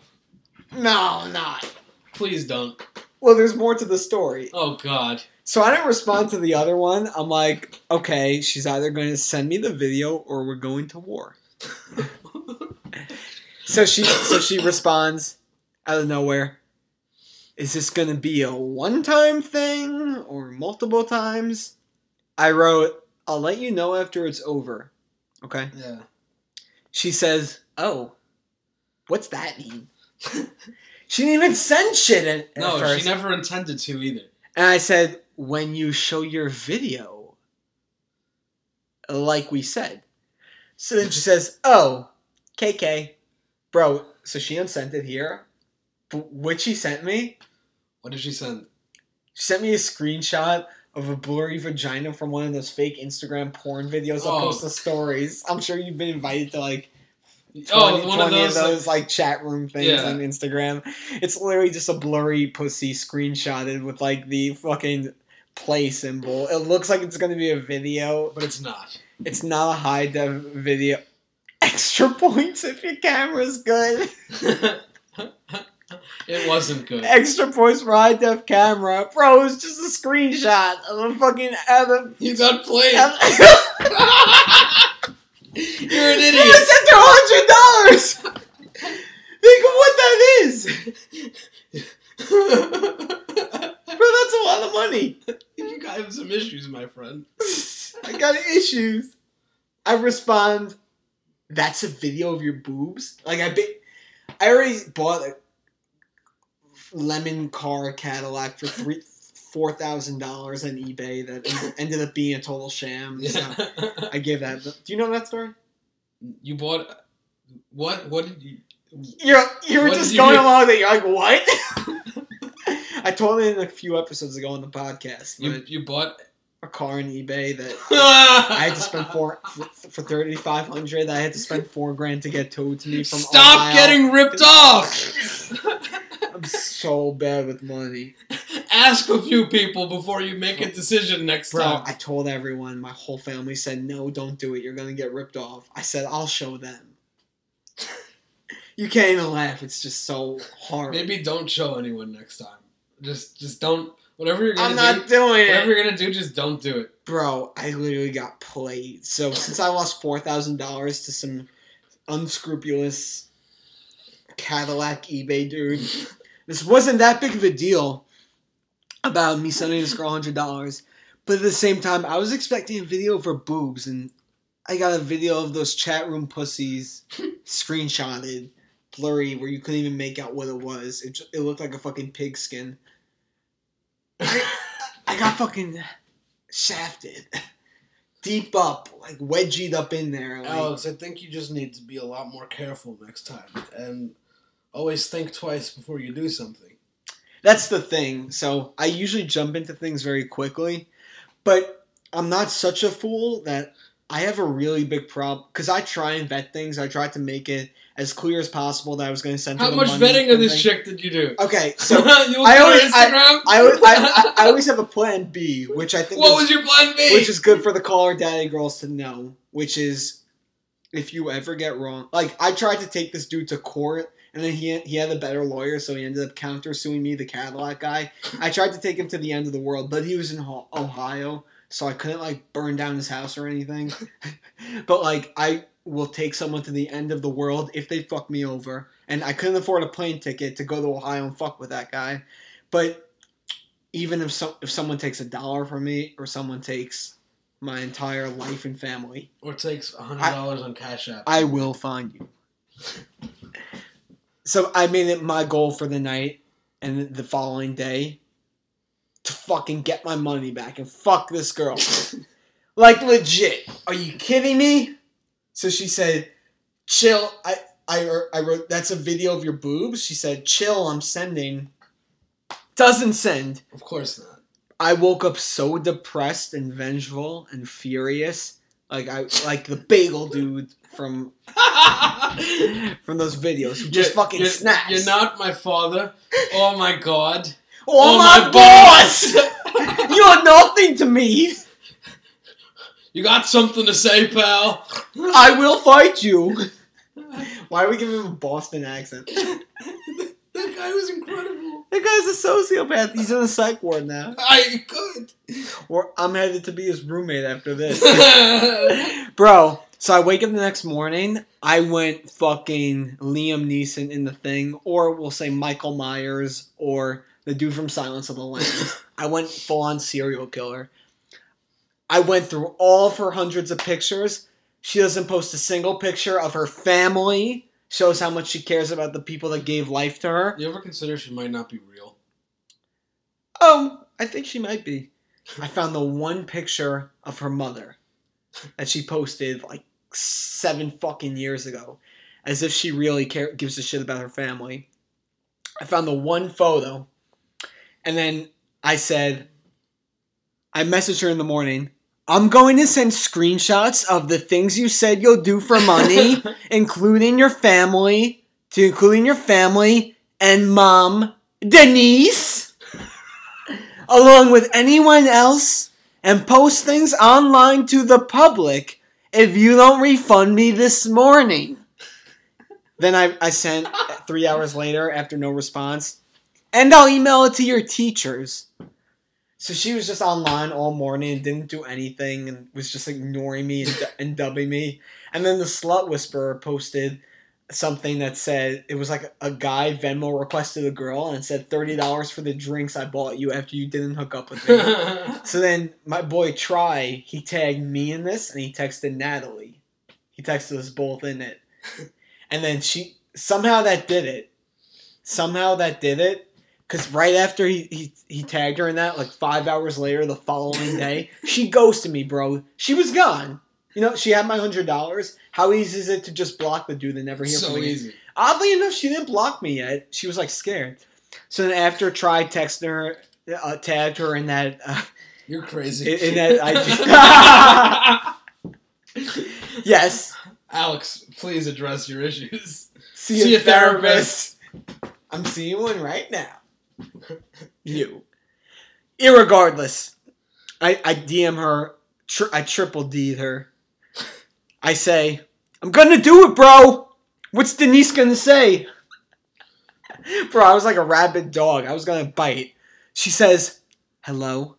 Speaker 1: No, I'm not.
Speaker 2: Please don't.
Speaker 1: Well, there's more to the story.
Speaker 2: Oh God.
Speaker 1: So I didn't respond to the other one. I'm like, okay, she's either going to send me the video or we're going to war. So she so she responds out of nowhere. Is this going to be a one-time thing or multiple times? I wrote, I'll let you know after it's over. Okay?
Speaker 2: Yeah.
Speaker 1: She says, "Oh, what's that mean?" she didn't even send shit in, at
Speaker 2: No,
Speaker 1: first.
Speaker 2: she never intended to either.
Speaker 1: And I said, "When you show your video, like we said." So then she says, "Oh, KK, bro." So she unsent it here. But what she sent me,
Speaker 2: What did she send?
Speaker 1: she sent me a screenshot of a blurry vagina from one of those fake Instagram porn videos I
Speaker 2: Oh.
Speaker 1: post the stories. I'm sure you've been invited to like 20,
Speaker 2: oh, one of
Speaker 1: 20
Speaker 2: those. like-
Speaker 1: like chat room things
Speaker 2: Yeah.
Speaker 1: on Instagram. It's literally just a blurry pussy screenshotted with like the fucking play symbol. It looks like it's gonna be a video.
Speaker 2: but it's not.
Speaker 1: It's not a high dev video. Extra points if your camera's good.
Speaker 2: it wasn't good.
Speaker 1: Extra points for high def camera. Bro, it's just a screenshot of a fucking other.
Speaker 2: You got played. You're an idiot.
Speaker 1: sent her hundred dollars. Think of what that is, bro. That's a lot of money.
Speaker 2: you got some issues, my friend.
Speaker 1: I got issues. I respond, "That's a video of your boobs." Like I, be- I already bought a lemon car Cadillac for three, four thousand dollars on eBay that ended- up being a total sham. So I gave that. Do you know that story?
Speaker 2: you bought what? What did you?
Speaker 1: You're you were just
Speaker 2: you
Speaker 1: going along with it. You're like, what? I told it in a few episodes ago on the podcast.
Speaker 2: You, you bought.
Speaker 1: A car on eBay that I had to spend four for, for thirty five hundred. I had to spend four grand to get towed to me from.
Speaker 2: Stop
Speaker 1: Ohio.
Speaker 2: getting ripped off.
Speaker 1: I'm so bad with money,
Speaker 2: Ask a few people before you make a decision next
Speaker 1: bro.
Speaker 2: time.
Speaker 1: I told everyone. My whole family said, "No, don't do it. You're gonna get ripped off." I said, "I'll show them." You can't even laugh. It's just so hard.
Speaker 2: Maybe don't show anyone next time. Just, just don't. Whatever you're gonna
Speaker 1: I'm
Speaker 2: do,
Speaker 1: not doing
Speaker 2: whatever
Speaker 1: it,
Speaker 2: you're gonna do, just don't do it.
Speaker 1: bro. I literally got played. So since I lost four thousand dollars to some unscrupulous Cadillac eBay dude. This wasn't that big of a deal about me sending this girl hundred dollars, but at the same time, I was expecting a video of her boobs, and I got a video of those chat room pussies screenshotted, blurry, where you couldn't even make out what it was. It, it looked like a fucking pigskin. I, I got fucking shafted. Deep up, like wedgied up in there. Like,
Speaker 2: Alex, I think you just need to be a lot more careful next time, and always think twice before you do something.
Speaker 1: That's the thing. So I usually jump into things very quickly, but I'm not such a fool that I have a really big problem because I try and vet things. I try to make it as clear as possible that I was going to send.
Speaker 2: How
Speaker 1: the
Speaker 2: much vetting of this chick did you do?
Speaker 1: Okay, so I always-. I, I, I, I always have a plan B, which I think
Speaker 2: what
Speaker 1: is,
Speaker 2: was your plan B?
Speaker 1: which is good for the Call Her Daddy girls to know. Which is, if you ever get wrong, like I tried to take this dude to court, and then he he had a better lawyer, so he ended up counter suing me, the Cadillac guy. I tried to take him to the end of the world, but he was in Ohio, so I couldn't like burn down his house or anything. but like I will take someone to the end of the world if they fuck me over, and I couldn't afford a plane ticket to go to Ohio and fuck with that guy. But even if some if someone takes a dollar from me or someone takes my entire life and family,
Speaker 2: or takes hundred dollars on Cash App.
Speaker 1: I will find you. so I made it my goal for the night and the following day to fucking get my money back and fuck this girl. like legit. Are you kidding me? So she said, "Chill." I I I wrote that's a video of your boobs. She said, "Chill, I'm sending." Doesn't send.
Speaker 2: of course not.
Speaker 1: I woke up so depressed and vengeful and furious. Like I like the bagel dude from from those videos who just
Speaker 2: You're-
Speaker 1: fucking
Speaker 2: you're,
Speaker 1: snaps.
Speaker 2: You're not my father. Oh my god.
Speaker 1: Oh,
Speaker 2: Oh,
Speaker 1: my,
Speaker 2: my
Speaker 1: boss! You're nothing to me.
Speaker 2: You got something to say, pal?
Speaker 1: I will fight you. Why are we giving him a Boston accent?
Speaker 2: that guy was incredible.
Speaker 1: That guy's a sociopath. He's in a psych ward now.
Speaker 2: I could.
Speaker 1: Or I'm headed to be his roommate after this. Bro, so I wake up the next morning. I went fucking Liam Neeson in the thing, or we'll say Michael Myers, or the dude from Silence of the Lambs. I went full on serial killer. I went through all of her hundreds of pictures. She doesn't post a single picture of her family. Shows how much she cares about the people that gave life to her.
Speaker 2: you ever consider she might not be real?
Speaker 1: Oh, I think she might be. I found the one picture of her mother that she posted like seven fucking years ago, as if she really care, gives a shit about her family. I found the one photo, and then I said, I messaged her in the morning. I'm going to send screenshots of the things you said you'll do for money, including your family, to including your family and mom, Denise along with anyone else and post things online to the public if you don't refund me this morning. Then I, I sent three hours later after no response, and I'll email it to your teachers. So she was just online all morning and didn't do anything and was just ignoring me and, and dubbing me. And then the slut whisperer posted something that said it was like a guy Venmo requested a girl and said thirty dollars for the drinks I bought you after you didn't hook up with me. so then my boy Try he tagged me in this and he texted Natalie. He texted us both in it, and then she somehow that did it. Somehow that did it. Cause right after he, he he tagged her in that, like five hours later, the following day, she ghosted me, bro. She was gone. You know, she had my hundred dollars. How easy is it to just block the dude and never hear
Speaker 2: so
Speaker 1: from me?
Speaker 2: easy.
Speaker 1: Oddly enough, she didn't block me yet. She was like scared. So then after Try texting her, uh, tagged her in that uh,
Speaker 2: You're crazy.
Speaker 1: in, in that IG. yes.
Speaker 2: Alex, please address your issues.
Speaker 1: See,
Speaker 2: See
Speaker 1: a
Speaker 2: a
Speaker 1: therapist. I'm seeing one right now. You. Irregardless, I, I DM her. Tri- I triple D'd her. I say, I'm gonna do it, bro. What's Denise gonna say? Bro, I was like a rabid dog. I was gonna bite. She says, hello.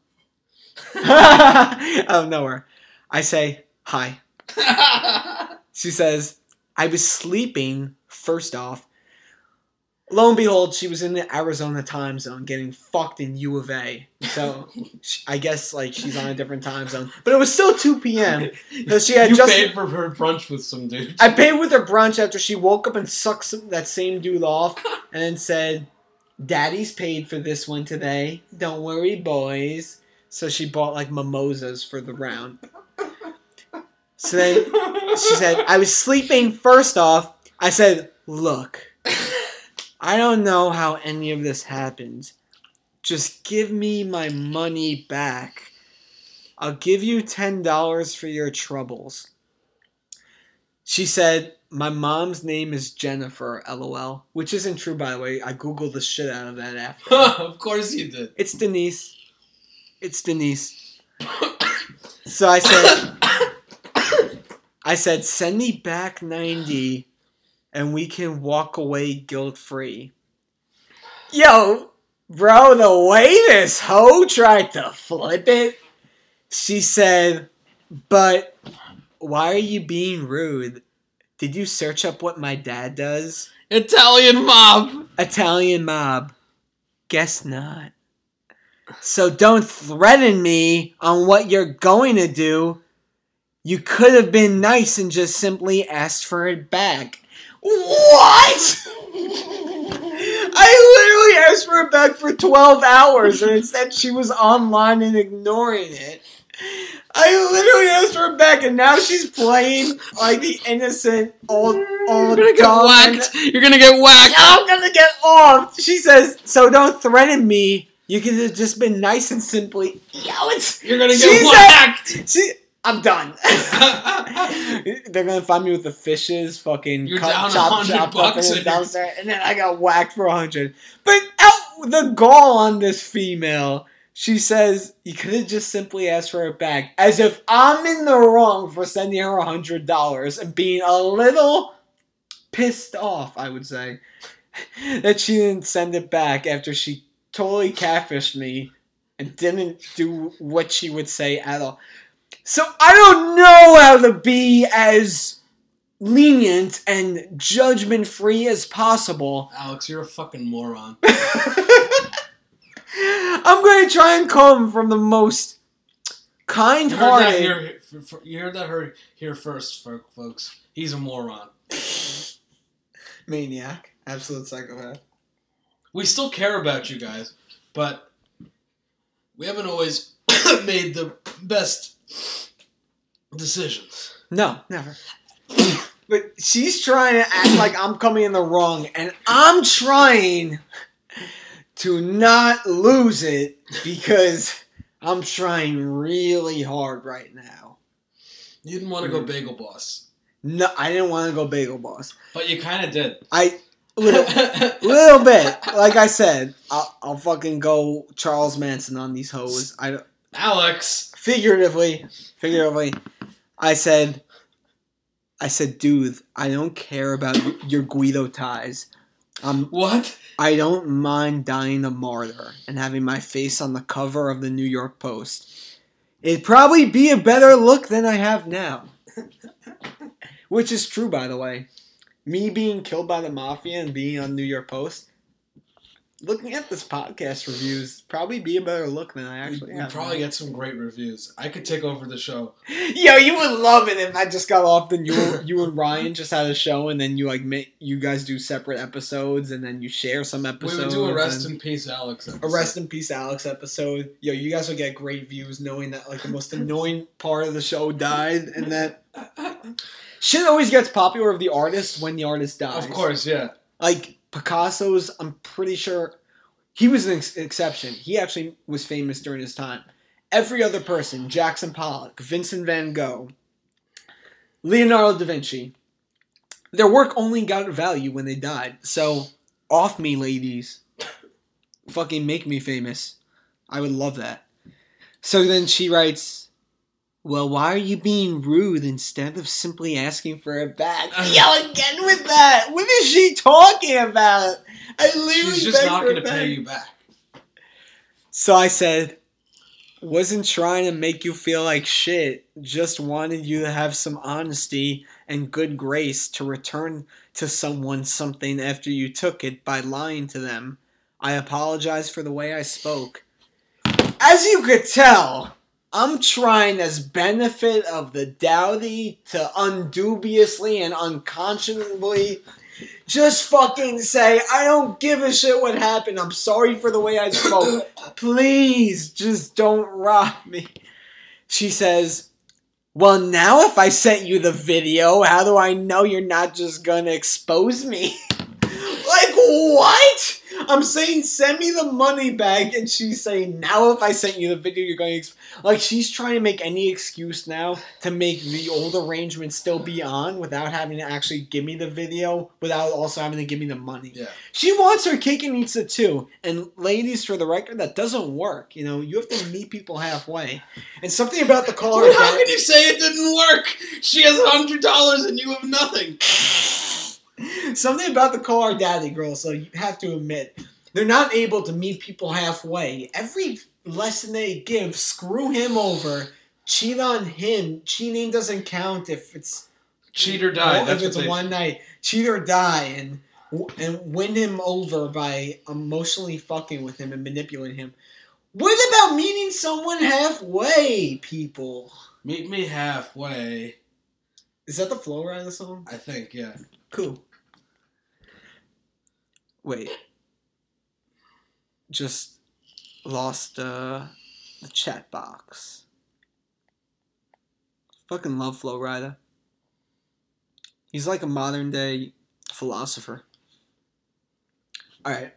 Speaker 1: Out of nowhere. I say, hi. She says, I was sleeping, first off. Lo and behold, she was in the Arizona time zone getting fucked in U of A. So she, I guess like she's on a different time zone, but it was still 2 p.m. So she had
Speaker 2: you
Speaker 1: just.
Speaker 2: paid for her brunch with some dude.
Speaker 1: I paid with her brunch after she woke up and sucked some, that same dude off, and then said, "Daddy's paid for this one today. Don't worry, boys." So she bought like mimosas for the round. So then she said, I was sleeping first off. I said, Look, I don't know how any of this happened. Just give me my money back. I'll give you $10 for your troubles. She said, My mom's name is Jennifer, lol. Which isn't true, by the way. I Googled the shit out of that after.
Speaker 2: of course you did.
Speaker 1: It's Denise. It's Denise. So I said, I said, send me back 90 and we can walk away guilt free. Yo, bro, the way this hoe tried to flip it, she said, but why are you being rude? Did you search up what my dad does?
Speaker 2: Italian mob.
Speaker 1: Italian mob. Guess not. So don't threaten me on what you're going to do. You could have been nice and just simply asked for it back. What? I literally asked for it back for 12 hours and instead she was online and ignoring it. I literally asked for it back and now she's playing like the innocent old old
Speaker 2: You're gonna get
Speaker 1: dumb-
Speaker 2: whacked. You're gonna get whacked.
Speaker 1: I'm gonna get off. She says, so don't threaten me. You could have just been nice and simply. Yo, it's.
Speaker 2: You're gonna
Speaker 1: She
Speaker 2: get whacked.
Speaker 1: See, I'm done. They're gonna find me with the fishes, fucking
Speaker 2: You're
Speaker 1: cut,
Speaker 2: down
Speaker 1: chop, chop,
Speaker 2: bucks
Speaker 1: up
Speaker 2: and
Speaker 1: and downstairs, and then I got whacked for a hundred. But out the gall on this female. She says you could have just simply asked for it back, as if I'm in the wrong for sending her a hundred dollars and being a little pissed off. I would say that she didn't send it back after she totally catfished me and didn't do what she would say at all. So I don't know how to be as lenient and judgment free as possible.
Speaker 2: Alex, you're a fucking moron.
Speaker 1: I'm going to try and come from the most kind
Speaker 2: You heard that
Speaker 1: hearted.
Speaker 2: here, f- f- you heard that here, here first, folks. He's a moron.
Speaker 1: Maniac. Absolute psychopath.
Speaker 2: We still care about you guys, but we haven't always made the best decisions.
Speaker 1: No, never. but she's trying to act like I'm coming in the wrong, and I'm trying to not lose it because I'm trying really hard right now.
Speaker 2: You didn't want to go mm-hmm. Bagel Boss,
Speaker 1: No, I didn't want to go bagel boss.
Speaker 2: but you kind of did.
Speaker 1: I little, little bit. Like I said, I'll, I'll fucking go Charles Manson on these hoes. I don't-
Speaker 2: Alex,
Speaker 1: figuratively, figuratively, I said, I said, dude, I don't care about your Guido ties. Um,
Speaker 2: what?
Speaker 1: I don't mind dying a martyr and having my face on the cover of the New York Post. It'd probably be a better look than I have now. Which is true, by the way. Me being killed by the mafia and being on New York Post, looking at this podcast reviews, probably be a better look than I actually
Speaker 2: we probably get some great reviews. I could take over the show.
Speaker 1: Yo, you would love it if I just got off. Then you, you and Ryan just had a show, and then you like make you guys do separate episodes, and then you share some episodes.
Speaker 2: We would do a rest in peace, Alex.
Speaker 1: a rest in peace, Alex episode. Yo, you guys will get great views knowing that like the most annoying part of the show died, and that shit always gets popular of the artist when the artist dies.
Speaker 2: Of course, yeah.
Speaker 1: like Picasso's. I'm pretty sure he was an ex- exception. He actually was famous during his time. Every other person, Jackson Pollock, Vincent Van Gogh, Leonardo da Vinci, their work only got value when they died. So, off me, ladies. Fucking make me famous. I would love that. So then she writes, Well, why are you being rude instead of simply asking for it back? Uh, Yo, again with that. What is she talking about? I literally
Speaker 2: She's just not going to pay you back.
Speaker 1: So I said, wasn't trying to make you feel like shit, just wanted you to have some honesty and good grace to return to someone something after you took it by lying to them. I apologize for the way I spoke. As you could tell, I'm trying as benefit of the dowdy to undubiously and unconscionably just fucking say, I don't give a shit what happened. I'm sorry for the way I spoke. Please, just don't rob me. She says, Well, now if I sent you the video, how do I know you're not just gonna expose me? like, what? I'm saying, send me the money back, and she's saying, now if I sent you the video, you're going to. Exp-. Like, she's trying to make any excuse now to make the old arrangement still be on without having to actually give me the video, without also having to give me the money.
Speaker 2: Yeah.
Speaker 1: She wants her cake and eats it too. And ladies, for the record, that doesn't work. You know, you have to meet people halfway. And something about the caller.
Speaker 2: How can you say it didn't work? She has a hundred dollars and you have nothing.
Speaker 1: Something about the Call Her Daddy girl, so you have to admit, they're not able to meet people halfway. Every lesson they give, screw him over, cheat on him. Cheating doesn't count if it's
Speaker 2: Cheat or die.
Speaker 1: if it's one night. Cheat or die, and and win him over by emotionally fucking with him and manipulating him. What about meeting someone halfway, people?
Speaker 2: Meet me halfway.
Speaker 1: Is that the flow right of the song?
Speaker 2: I think. Yeah.
Speaker 1: Cool. Wait. Just lost uh, the chat box. Fucking love Flo Rida. He's like a modern day philosopher. Alright.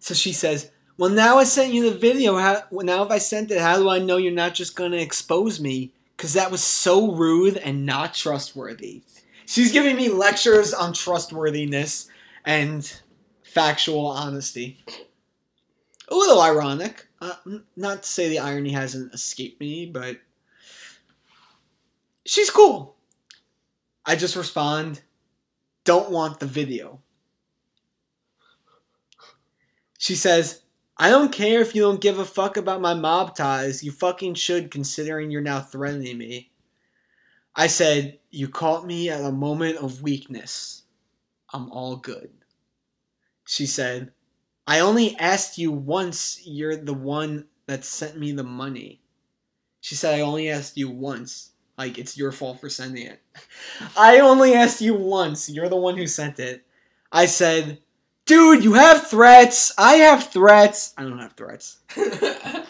Speaker 1: So she says, Well, now I sent you the video. How, now, if I sent it, how do I know you're not just going to expose me? Because that was so rude and not trustworthy. She's giving me lectures on trustworthiness and factual honesty. A little ironic. Uh, not to say the irony hasn't escaped me, but she's cool. I just respond, don't want the video. She says, I don't care if you don't give a fuck about my mob ties. You fucking should, considering you're now threatening me. I said, You caught me at a moment of weakness. I'm all good. She said, I only asked you once. You're the one that sent me the money. She said, I only asked you once. Like, it's your fault for sending it. I only asked you once. You're the one who sent it. I said, Dude, you have threats. I have threats. I don't have threats.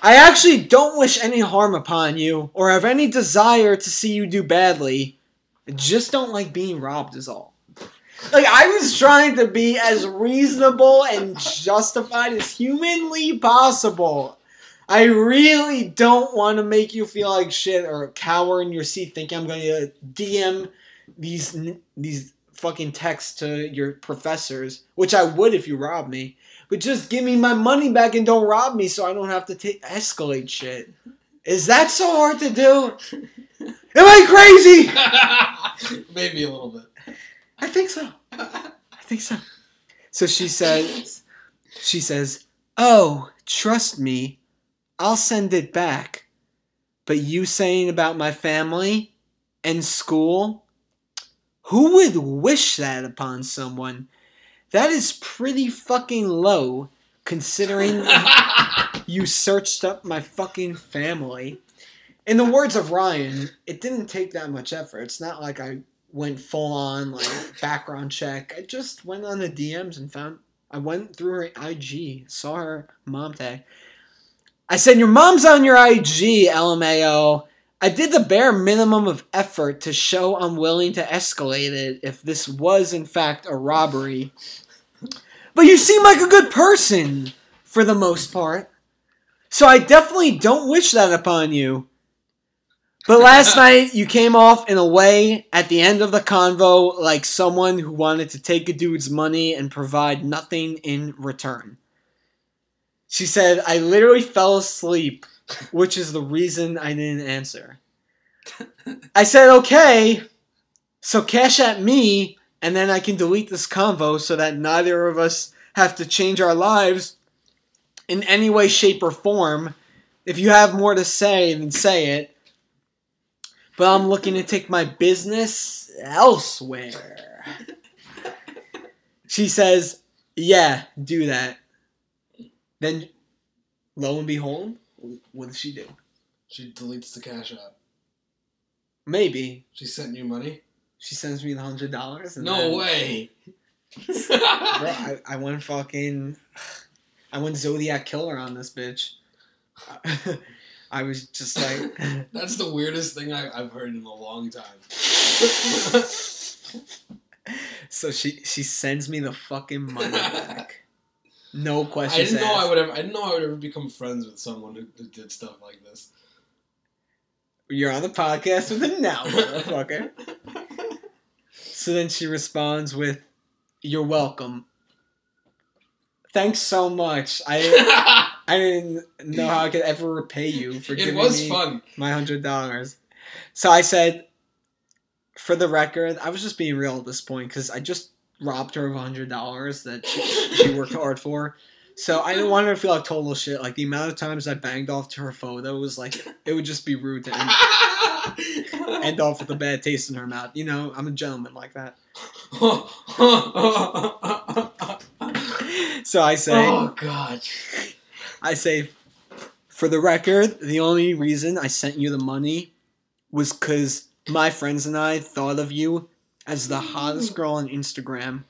Speaker 1: I actually don't wish any harm upon you or have any desire to see you do badly. I just don't like being robbed, is all. Like, I was trying to be as reasonable and justified as humanly possible. I really don't want to make you feel like shit or cower in your seat thinking I'm going to DM these these fucking texts to your professors, which I would if you robbed me. But just give me my money back and don't rob me so I don't have to take escalate shit. Is that so hard to do? Am I crazy?
Speaker 2: Maybe a little bit.
Speaker 1: I think so. I think so. So she says, she says, "Oh, trust me, I'll send it back." But you saying about my family and school, who would wish that upon someone? That is pretty fucking low, considering you searched up my fucking family. In the words of Ryan, it didn't take that much effort. It's not like I went full on like background check. I just went on the DMs and found I went through her IG, saw her mom tag. I said, Your mom's on your IG, LMAO. I did the bare minimum of effort to show I'm willing to escalate it if this was in fact a robbery. But you seem like a good person, for the most part. So I definitely don't wish that upon you. But last night you came off in a way at the end of the convo like someone who wanted to take a dude's money and provide nothing in return. She said, I literally fell asleep, which is the reason I didn't answer. I said, okay, so cash at me, and then I can delete this convo so that neither of us have to change our lives in any way, shape, or form. If you have more to say, then say it. But I'm looking to take my business elsewhere. She says, Yeah, do that. Then, lo and behold, what does she do?
Speaker 2: She deletes the cash app.
Speaker 1: Maybe
Speaker 2: She sent you money?
Speaker 1: she sends me the hundred dollars.
Speaker 2: No way.
Speaker 1: Bro, I, I went fucking. I went Zodiac Killer on this bitch. I was just like.
Speaker 2: That's the weirdest thing I, I've heard in a long time.
Speaker 1: so she she sends me the fucking money back. No question.
Speaker 2: I
Speaker 1: questions
Speaker 2: didn't know I would ever. I didn't know I would ever become friends with someone who, who did stuff like this.
Speaker 1: You're on the podcast with him now, motherfucker. so then she responds with, "You're welcome." Thanks so much. I I didn't know how I could ever repay you for giving it
Speaker 2: was
Speaker 1: me
Speaker 2: fun.
Speaker 1: my hundred dollars. So I said, for the record, I was just being real at this point because I just robbed her of hundred dollars that she, she worked hard for. So I didn't want her to feel like total shit. Like the amount of times I banged off to her photo was like it would just be rude to end, end off with a bad taste in her mouth. You know, I'm a gentleman like that. So I say,
Speaker 2: oh god.
Speaker 1: I say, for the record, the only reason I sent you the money was because my friends and I thought of you as the hottest hmm. girl on Instagram,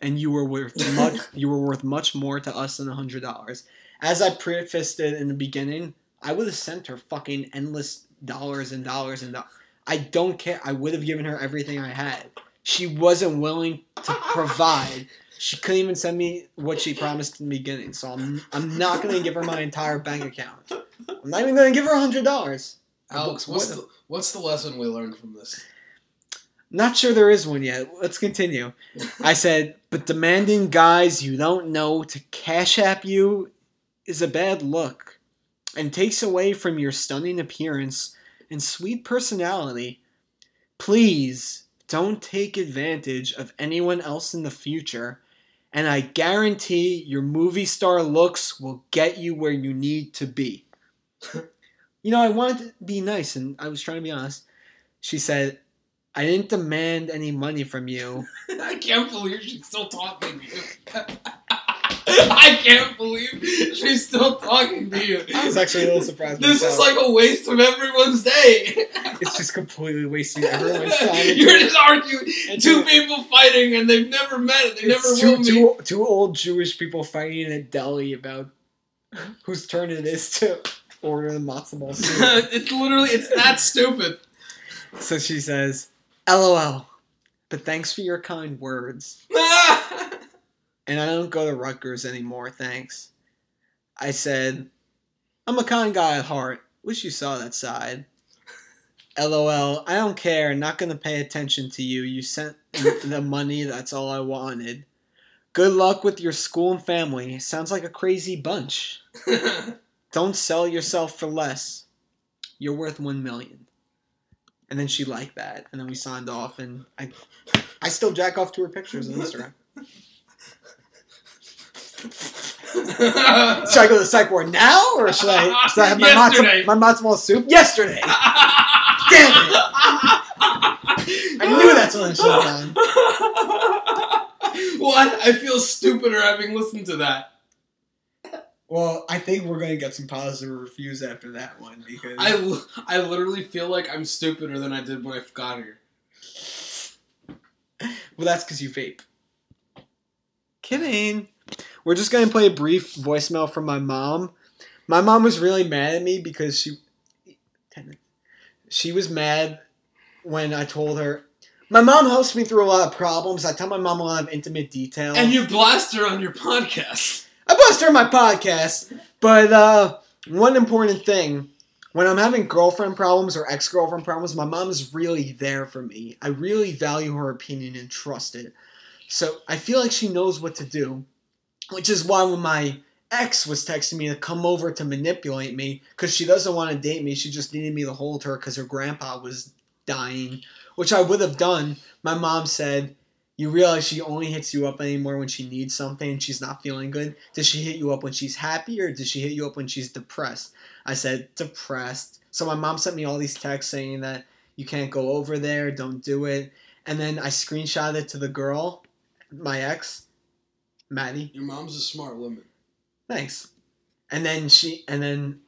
Speaker 1: and you were worth much. you were worth much more to us than a hundred dollars. As I prefaced it in the beginning, I would have sent her fucking endless dollars and dollars and dollars. I don't care. I would have given her everything I had. She wasn't willing to provide. She couldn't even send me what she promised in the beginning. So I'm, I'm not going to give her my entire bank account. I'm not even going to give her hundred dollars.
Speaker 2: Alex, what's the what's the lesson we learned from this?
Speaker 1: Not sure there is one yet. Let's continue. I said, but demanding guys you don't know to cash app you is a bad look and takes away from your stunning appearance and sweet personality. Please don't take advantage of anyone else in the future, and I guarantee your movie star looks will get you where you need to be. you know, I wanted to be nice and I was trying to be honest. She said, I didn't demand any money from you.
Speaker 2: I can't believe she's still talking to you. I can't believe she's still talking to you.
Speaker 1: I was actually a little surprised.
Speaker 2: This is like a waste of everyone's day.
Speaker 1: it's just completely wasting everyone's time.
Speaker 2: You're just arguing two
Speaker 1: two-
Speaker 2: people fighting and they've never met. They never
Speaker 1: It's
Speaker 2: will
Speaker 1: two,
Speaker 2: meet.
Speaker 1: two, two old Jewish people fighting in a deli about whose turn it is to order the matzo ball soup.
Speaker 2: it's literally it's that stupid.
Speaker 1: so she says, "LOL, but thanks for your kind words." And I don't go to Rutgers anymore, thanks. I said, "I'm a kind guy at heart. Wish you saw that side." LOL, I don't care. Not gonna pay attention to you. You sent the money. That's all I wanted. Good luck with your school and family. Sounds like a crazy bunch. Don't sell yourself for less. You're worth one million. And then she liked that, and then we signed off, and I, I still jack off to her pictures on Instagram. Should I go to the psych ward now, or should I, should I have my
Speaker 2: Yesterday.
Speaker 1: matzo, my matzo ball soup yesterday? Damn it! I knew that's what I should have done.
Speaker 2: what? I feel stupider having listened to that.
Speaker 1: Well, I think we're going to get some positive reviews after that one because
Speaker 2: I, l- I literally feel like I'm stupider than I did when I got here.
Speaker 1: well, that's because you vape. Kidding. We're just going to play a brief voicemail from my mom. My mom was really mad at me because she she was mad when I told her. My mom helps me through a lot of problems. I tell my mom a lot of intimate details.
Speaker 2: And you blast her on your podcast.
Speaker 1: I blast her on my podcast. But uh, one important thing when I'm having girlfriend problems or ex girlfriend problems, my mom is really there for me. I really value her opinion and trust it. So I feel like she knows what to do, which is why when my ex was texting me to come over to manipulate me because she doesn't want to date me, she just needed me to hold her because her grandpa was dying, which I would have done. My mom said, you realize she only hits you up anymore when she needs something and she's not feeling good. Does she hit you up when she's happy or does she hit you up when she's depressed? I said depressed. So my mom sent me all these texts saying that you can't go over there. Don't do it. And then I screenshot it to the girl, my ex, Maddie.
Speaker 2: Your mom's a smart woman.
Speaker 1: Thanks. And then she, and then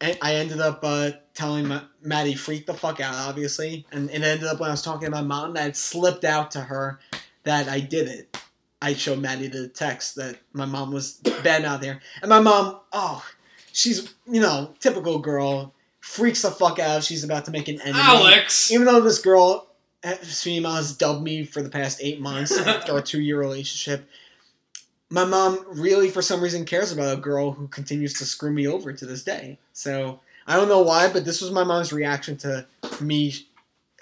Speaker 1: I ended up uh, telling my, Maddie freak the fuck out, obviously. And it ended up when I was talking to my mom that it slipped out to her that I did it. I showed Maddie the text that my mom was bad out there, and my mom, oh, she's you know typical girl, freaks the fuck out. She's about to make an enemy.
Speaker 2: Alex.
Speaker 1: Even though this girl, female, has dubbed me for the past eight months after a two year relationship, my mom really, for some reason, cares about a girl who continues to screw me over to this day. So I don't know why, but this was my mom's reaction to me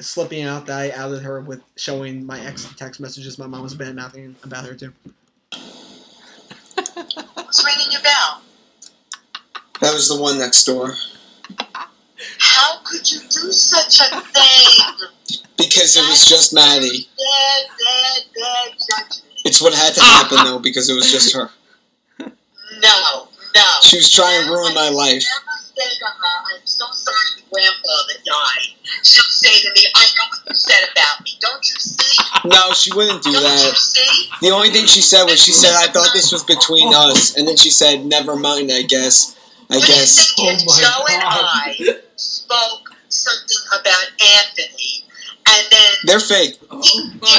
Speaker 1: slipping out that I outed her with showing my ex text messages. My mom was bad mouthing about her too.
Speaker 7: Who's ringing your bell?
Speaker 4: That was the one next door.
Speaker 7: How could you do such a thing?
Speaker 4: Because it was just Maddie.
Speaker 7: Bad, bad, bad judgment.
Speaker 4: It's what had to happen though, because it was just her.
Speaker 7: No, no.
Speaker 4: She was trying to ruin my life.
Speaker 7: Never say to her, I'm so sorry your grandfather died. She'll say to me, I know what you said about me. Don't you see?
Speaker 4: No, she wouldn't do
Speaker 7: Don't you
Speaker 4: that.
Speaker 7: see?
Speaker 4: The only thing she said was she said I thought this was between us, and then she said never mind. I guess. I
Speaker 7: When
Speaker 4: guess.
Speaker 7: you think
Speaker 2: Oh my
Speaker 7: Joe and I spoke something about Anthony, and then
Speaker 4: They're fake.
Speaker 2: Oh
Speaker 7: he,
Speaker 2: my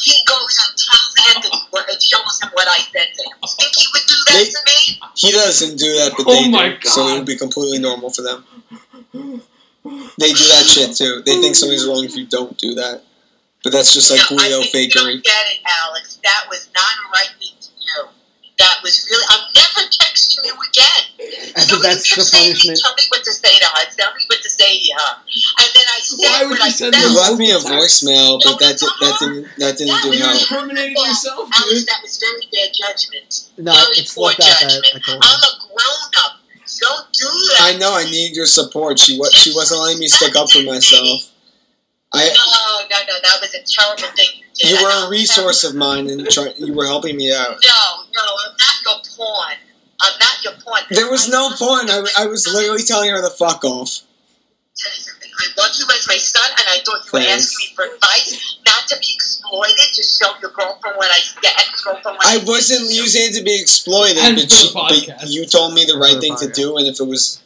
Speaker 7: he goes and tells Anthony what, and shows him what I said to him. You think he would do that
Speaker 4: They-
Speaker 7: to me?
Speaker 4: He doesn't do that, but
Speaker 2: Oh
Speaker 4: they
Speaker 2: my
Speaker 4: do. So it would be completely normal for them. They do that shit too. They think something's wrong if you don't do that. But that's just like
Speaker 7: no, I
Speaker 4: Guido
Speaker 7: you
Speaker 4: fakery.
Speaker 7: don't get it, Alex. That was not a right thing to do. That was really. I'm never texting you again.
Speaker 1: As
Speaker 7: You
Speaker 1: if that's the punishment.
Speaker 7: Tell me what to say to her. Tell me what to say to her. And then I said
Speaker 2: Why would
Speaker 7: what
Speaker 2: you send
Speaker 7: said.
Speaker 2: her
Speaker 4: You left me a
Speaker 2: Text.
Speaker 4: voicemail, but that did, that didn't that didn't do
Speaker 2: You
Speaker 4: help.
Speaker 2: incriminated yourself,
Speaker 7: Alex,
Speaker 2: dude.
Speaker 7: that was very bad judgment.
Speaker 1: No,
Speaker 7: very
Speaker 1: it
Speaker 7: poor
Speaker 1: slipped that
Speaker 7: judgment.
Speaker 1: I told
Speaker 7: I'm a grown up. Don't do that.
Speaker 4: I know I need your support. She wa- she wasn't letting me stick up for myself. I
Speaker 7: No, no, no. That was a terrible thing you did.
Speaker 4: you were a resource of mine, and try, you were helping me out.
Speaker 7: No, no, I'm not your pawn. I'm not your pawn.
Speaker 4: There was
Speaker 7: I
Speaker 4: no
Speaker 7: love
Speaker 4: point. I, I was literally telling her to fuck off.
Speaker 7: Tell you something. I love you as my son, and I thought you were
Speaker 4: Thanks.
Speaker 7: asking me for advice, not to be exploited, to show your girlfriend what I, your ex-girlfriend
Speaker 4: I wasn't using it to be exploited, but, she, but you told me the right
Speaker 1: the
Speaker 4: thing to do, and if it was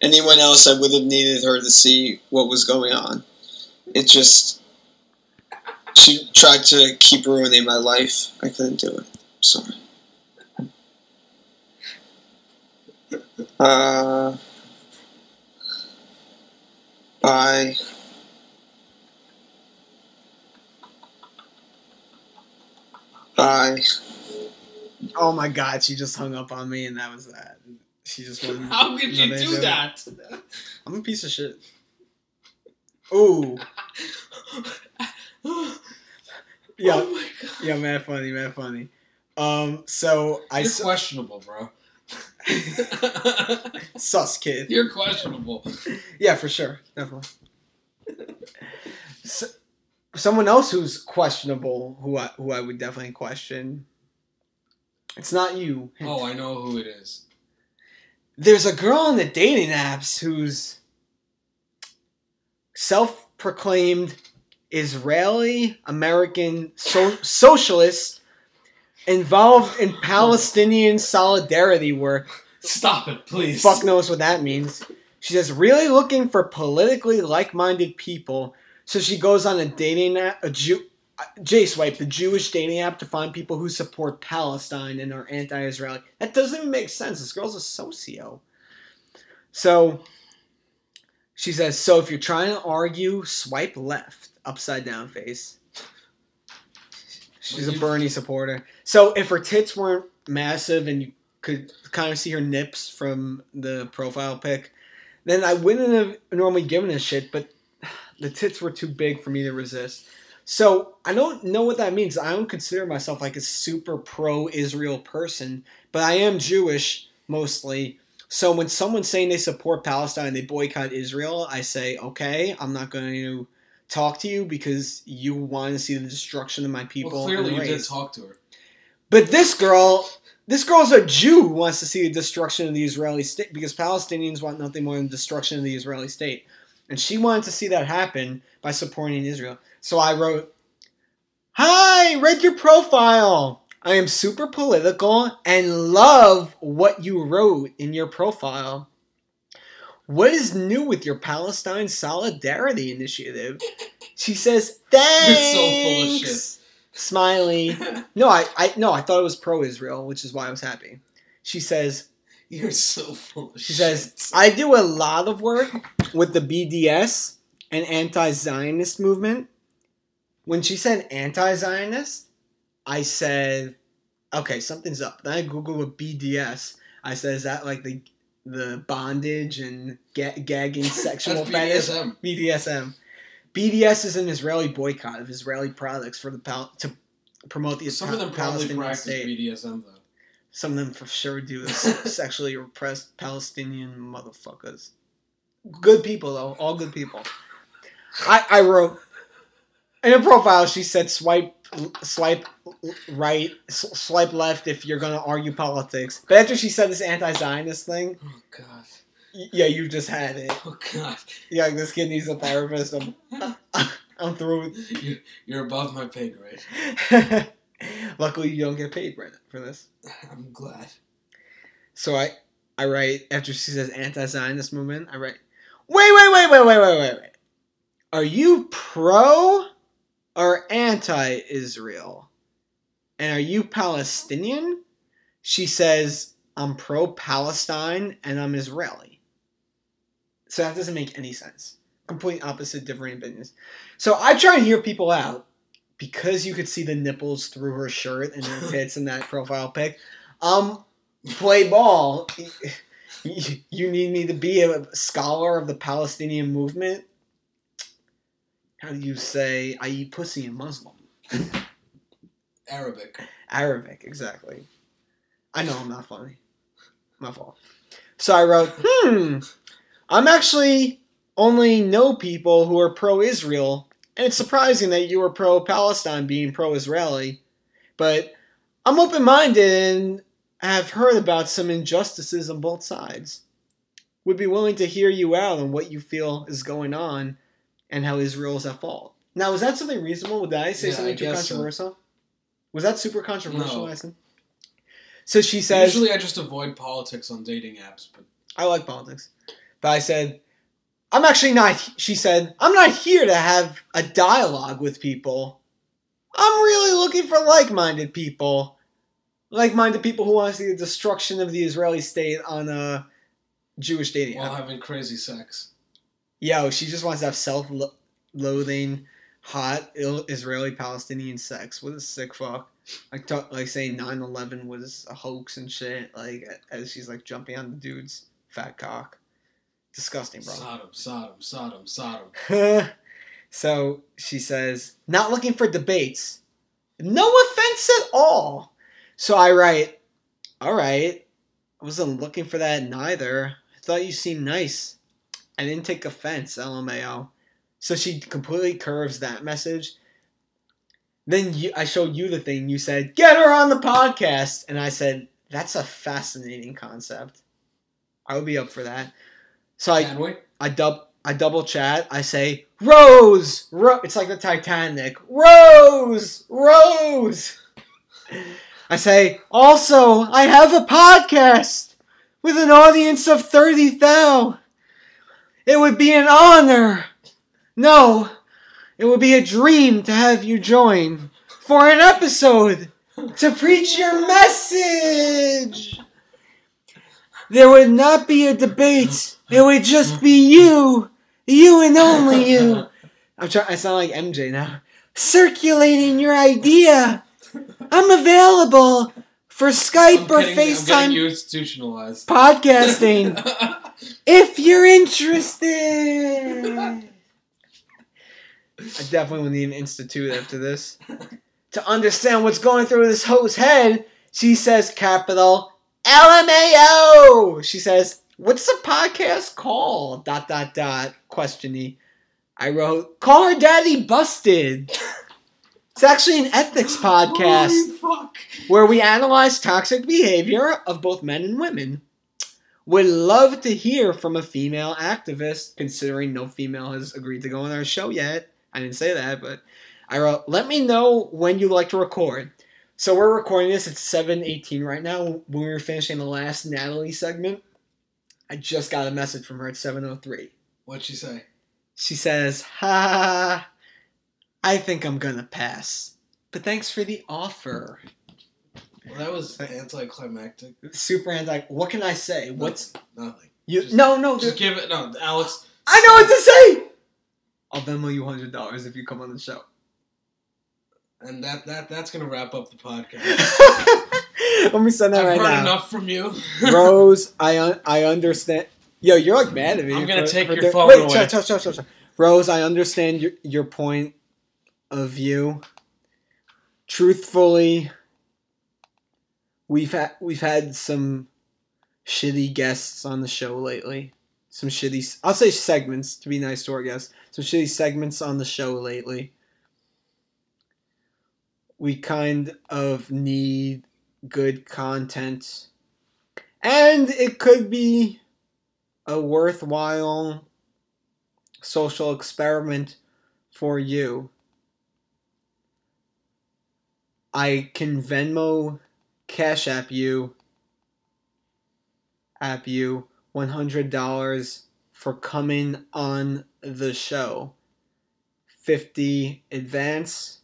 Speaker 4: anyone else, I would have needed her to see what was going on. It just she tried to keep ruining my life. I couldn't do it. Sorry. Uh, bye. Bye.
Speaker 1: Oh my god, she just hung up on me, and that was that. She just wasn't.
Speaker 2: How could you
Speaker 1: nothing to
Speaker 2: do that?
Speaker 1: I'm a piece of shit. Ooh, yeah,
Speaker 2: Oh my god.
Speaker 1: yeah, man funny, man funny. Um, so I
Speaker 2: You're
Speaker 1: s-
Speaker 2: questionable, bro.
Speaker 1: Sus kid.
Speaker 2: You're questionable.
Speaker 1: Yeah, for sure, definitely. So, someone else who's questionable, who I who I would definitely question. It's not you.
Speaker 2: Oh, I know who it is.
Speaker 1: There's a girl on the dating apps who's self-proclaimed Israeli American so- socialist involved in Palestinian solidarity work.
Speaker 2: Stop it, please.
Speaker 1: Fuck knows what that means. She says really looking for politically like-minded people. So she goes on a dating app, a Jew, JSwipe, the Jewish dating app, to find people who support Palestine and are anti-Israeli. That doesn't even make sense. This girl's a socio. So she says, so if you're trying to argue, swipe left, upside down face. She's a Bernie supporter. So if her tits weren't massive and you could kind of see her nips from the profile pic, then I wouldn't have normally given a shit, but the tits were too big for me to resist. So I don't know what that means. I don't consider myself like a super pro Israel person, but I am Jewish mostly. So when someone's saying they support Palestine and they boycott Israel, I say, okay, I'm not going to talk to you because you want to see the destruction of my people.
Speaker 2: well, clearly you did talk to her.
Speaker 1: But this girl, this girl's a Jew who wants to see the destruction of the Israeli state because Palestinians want nothing more than destruction of the Israeli state. and she wanted to see that happen by supporting Israel. So I wrote, "Hi, read your profile. I am super political and love what you wrote in your profile. What is new with your Palestine Solidarity Initiative?" She says, "Thanks."
Speaker 2: so full of shit.
Speaker 1: Smiley. No, I, I no, I thought it was pro-Israel, which is why I was happy. She says,
Speaker 2: You're so full of
Speaker 1: she
Speaker 2: shit.
Speaker 1: says, I do a lot of work with the BDS and anti-Zionist movement. When she said anti-Zionist, I said, okay, something's up. Then I Googled what BDS. I said, is that like the the bondage and ga- gagging sexual fetish?
Speaker 2: BDSM.
Speaker 1: BDSM. BDS is an Israeli boycott of Israeli products for the pal- to promote the
Speaker 2: Some of them probably
Speaker 1: Palestinian
Speaker 2: practice
Speaker 1: state.
Speaker 2: BDSM though.
Speaker 1: Some of them for sure do sexually repressed Palestinian motherfuckers. Good people though, all good people. I I wrote in her profile. She said swipe swipe right, swipe left if you're gonna argue politics. But after she said this anti-Zionist thing,
Speaker 2: Oh god.
Speaker 1: yeah, you just had it.
Speaker 2: Oh god.
Speaker 1: Yeah, this kid needs a therapist. I'm, I'm through. with-
Speaker 2: You, you're above my pay grade.
Speaker 1: Luckily, you don't get paid right for this.
Speaker 2: I'm glad.
Speaker 1: So I, I write after she says anti-Zionist movement. I write, wait, wait, wait, wait, wait, wait, wait, wait. Are you pro or anti-Israel? And are you Palestinian? She says, I'm pro-Palestine and I'm Israeli. So that doesn't make any sense. Complete opposite, different opinions. So I try and hear people out because you could see the nipples through her shirt and her tits in that profile pic. Um, play ball. You need me to be a scholar of the Palestinian movement? How do you say I eat pussy in Muslim?
Speaker 2: Arabic.
Speaker 1: Arabic, exactly. I know I'm not funny. My fault. So I wrote, hmm, I'm actually only know people who are pro Israel, and it's surprising that you were pro Palestine being pro Israeli, but I'm open minded and have heard about some injustices on both sides. Would be willing to hear you out on what you feel is going on and how Israel is at fault. Now, was that something reasonable? Would I say
Speaker 2: Yeah,
Speaker 1: something
Speaker 2: I
Speaker 1: too
Speaker 2: guess so.
Speaker 1: controversial? Was that super controversial,
Speaker 2: No.
Speaker 1: I said? So she says,
Speaker 2: Usually I just avoid politics on dating apps, but
Speaker 1: I like politics. But I said, I'm actually not, she said, I'm not here to have a dialogue with people. I'm really looking for like minded people. Like minded people who want to see the destruction of the Israeli state on a Jewish dating
Speaker 2: while
Speaker 1: app.
Speaker 2: having crazy sex.
Speaker 1: Yo, oh, she just wants to have self loathing, hot Ill- Israeli Palestinian sex. What a sick fuck. Like, talk, like saying 9 11 was a hoax and shit. Like, as she's like jumping on the dude's fat cock. Disgusting, bro.
Speaker 2: Sodom, Sodom, Sodom, Sodom.
Speaker 1: so she says, not looking for debates. No offense at all. So I write, all right. I wasn't looking for that neither. I thought you seemed nice. I didn't take offense, LMAO. So she completely curves that message. Then you, I showed you the thing. You said, get her on the podcast. And I said, that's a fascinating concept. I would be up for that. So I, I dub I double chat. I say Rose, Ro-. It's like the Titanic. Rose, Rose. I say also I have a podcast with an audience of thirty thou. It would be an honor. No, it would be a dream to have you join for an episode to preach your message. There would not be a debate. It would just be you. You and only you. I'm trying I sound like MJ now. Circulating your idea. I'm available for Skype
Speaker 2: I'm
Speaker 1: or
Speaker 2: getting, I'm getting
Speaker 1: FaceTime
Speaker 2: institutionalized.
Speaker 1: podcasting if you're interested. I definitely will need an institute after this. To understand what's going through this host's head, she says capital LMAO. She says, What's the podcast called? Dot dot dot questiony. I wrote, Call her daddy busted. It's actually an ethics podcast where we analyze toxic behavior of both men and women. Would love to hear from a female activist, considering no female has agreed to go on our show yet. I didn't say that, but I wrote, let me know when you'd like to record. So we're recording this at 7.18 right now. When we were finishing the last Natalie segment, I just got a message from her at 7.03.
Speaker 2: What'd she say?
Speaker 1: She says, ha, I think I'm gonna pass. But thanks for the offer.
Speaker 2: Well, that was anticlimactic.
Speaker 1: Super anti. What can I say? What's
Speaker 2: Nothing.
Speaker 1: you?
Speaker 2: Just-
Speaker 1: no, no.
Speaker 2: Just give it. No, Alex.
Speaker 1: I know what to say. I'll Venmo you hundred dollars if you come on the show.
Speaker 2: And that that that's gonna wrap up the podcast.
Speaker 1: Let me send that
Speaker 2: I've
Speaker 1: right
Speaker 2: heard
Speaker 1: now.
Speaker 2: enough from you.
Speaker 1: Rose, I un- I understand. Yo, you're like mad at me.
Speaker 2: I'm gonna take your
Speaker 1: doing-
Speaker 2: phone
Speaker 1: Wait,
Speaker 2: away.
Speaker 1: shut, shut. Rose, I understand your your point of view. Truthfully, we've had we've had some shitty guests on the show lately. Some shitty, I'll say segments to be nice to our guests. Some shitty segments on the show lately. We kind of need good content. And it could be a worthwhile social experiment for you. I can Venmo Cash App you app you $100 for coming on the show. 50 advance,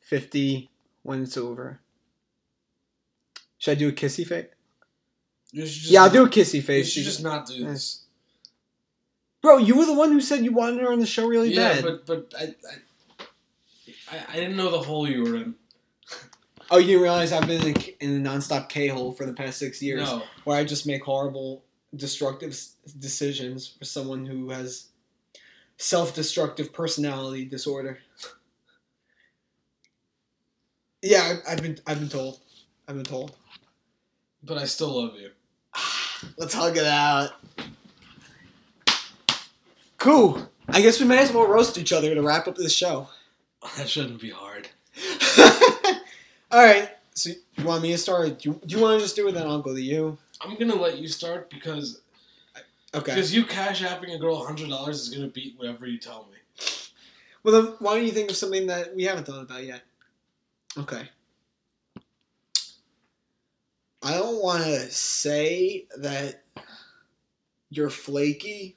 Speaker 1: 50 when it's over. Should I do a kissy face?
Speaker 2: Just
Speaker 1: Yeah, I'll do a kissy
Speaker 2: You
Speaker 1: face.
Speaker 2: should just not do this.
Speaker 1: Bro, you were the one who said you wanted her on the show really
Speaker 2: Yeah,
Speaker 1: bad.
Speaker 2: but but I, I I I didn't know the hole you were in.
Speaker 1: Oh, you didn't realize I've been in a, in a nonstop K hole for the past six years,
Speaker 2: No.
Speaker 1: where I just make horrible, destructive decisions for someone who has self-destructive personality disorder. Yeah, I, I've been I've been told. I've been told.
Speaker 2: But I still love you.
Speaker 1: Let's hug it out. Cool. I guess we may as well roast each other to wrap up this show.
Speaker 2: That shouldn't be hard.
Speaker 1: All right. So you want me to start? Do you, do you want to just do it? Then I'll go to you.
Speaker 2: I'm gonna let you start because
Speaker 1: Okay.
Speaker 2: because you cash apping a girl hundred dollars is gonna beat whatever you tell me.
Speaker 1: Well, then why don't you think of something that we haven't thought about yet? Okay. I don't want to say that you're flaky,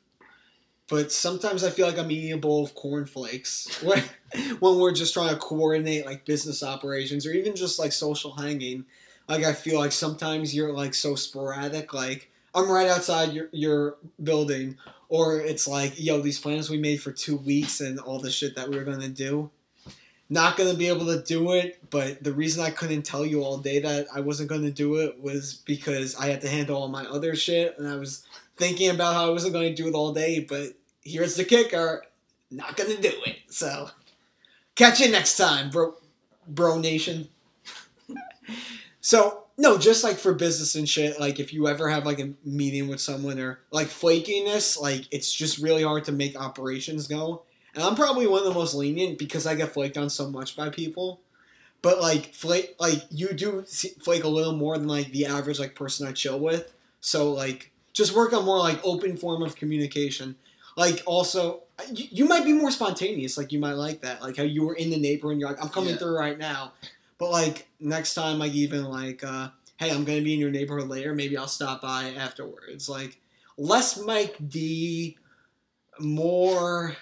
Speaker 1: but sometimes I feel like I'm eating a bowl of cornflakes when, when we're just trying to coordinate like business operations or even just like social hanging. Like I feel like sometimes you're like so sporadic. Like I'm right outside your your building, or it's like, yo, these plans we made for two weeks and all the shit that we were gonna do. Not gonna be able to do it, but the reason I couldn't tell you all day that I wasn't gonna do it was because I had to handle all my other shit, and I was thinking about how I wasn't gonna do it all day. But here's the kicker: not gonna do it. So, catch you next time, bro, bro nation. so no, just like for business and shit. Like if you ever have like a meeting with someone or like flakiness, like it's just really hard to make operations go. And I'm probably one of the most lenient because I get flaked on so much by people. But like flake, like you do flake a little more than like the average like person I chill with. So like just work on more like open form of communication. Like also, you, you might be more spontaneous. Like you might like that. Like how you were in the neighborhood and you're like, I'm coming
Speaker 2: Yeah.
Speaker 1: through right now. But like next time, like even like, uh, hey, I'm gonna be in your neighborhood later. Maybe I'll stop by afterwards. Like less Mike D, more,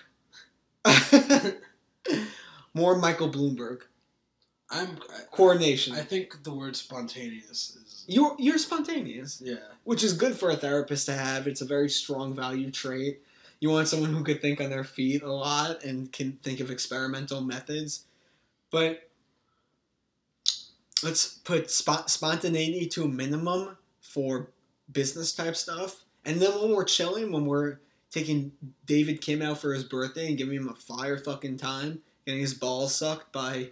Speaker 1: more Michael Bloomberg.
Speaker 2: I'm
Speaker 1: Coordination.
Speaker 2: I, I think the word spontaneous is
Speaker 1: you're you're spontaneous,
Speaker 2: yeah.
Speaker 1: which is good for a therapist to have. It's a very strong value trait. You want someone who could think on their feet a lot and can think of experimental methods. But let's put spot, spontaneity to a minimum for business type stuff. And then when we're chilling, when we're taking David Kim out for his birthday and giving him a fire fucking time, getting his balls sucked by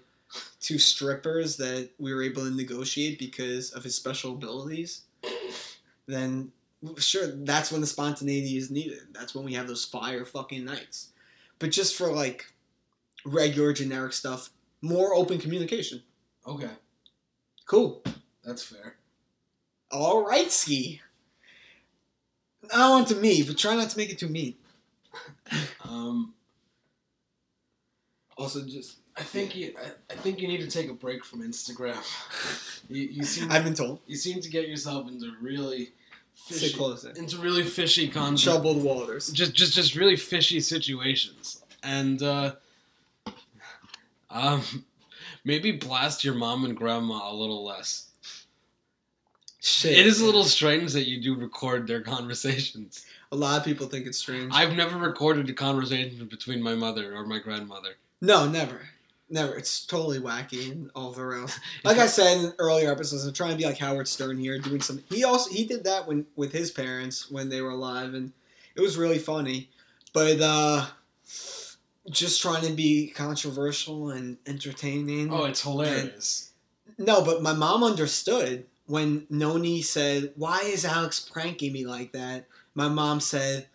Speaker 1: two strippers that we were able to negotiate because of his special abilities, then sure, that's when the spontaneity is needed. That's when we have those fire fucking nights. But just for like regular generic stuff, more open communication.
Speaker 2: Okay,
Speaker 1: Cool.
Speaker 2: that's fair.
Speaker 1: All right, ski. I don't want to me, but try not to make it too mean.
Speaker 2: Um,
Speaker 1: Also, just
Speaker 2: I think you. I, I think you need to take a break from Instagram. You, you seem.
Speaker 1: I've been told.
Speaker 2: you seem to get yourself into really
Speaker 1: Stay
Speaker 2: fishy,
Speaker 1: closer.
Speaker 2: into really fishy content.
Speaker 1: Troubled waters.
Speaker 2: Just, just, just really fishy situations, and uh, um, maybe blast your mom and grandma a little less.
Speaker 1: Shit.
Speaker 2: It is a little strange that you do record their conversations.
Speaker 1: A lot of people think it's strange.
Speaker 2: I've never recorded a conversation between my mother or my grandmother.
Speaker 1: No, never. Never. It's totally wacky and all the rails. Like I said in earlier episodes, I'm trying to be like Howard Stern here, doing some. He also he did that when with his parents when they were alive, and it was really funny. But uh just trying to be controversial and entertaining.
Speaker 2: Oh, it's hilarious.
Speaker 1: No, but my mom understood when Noni said, "Why is Alex pranking me like that?" My mom said,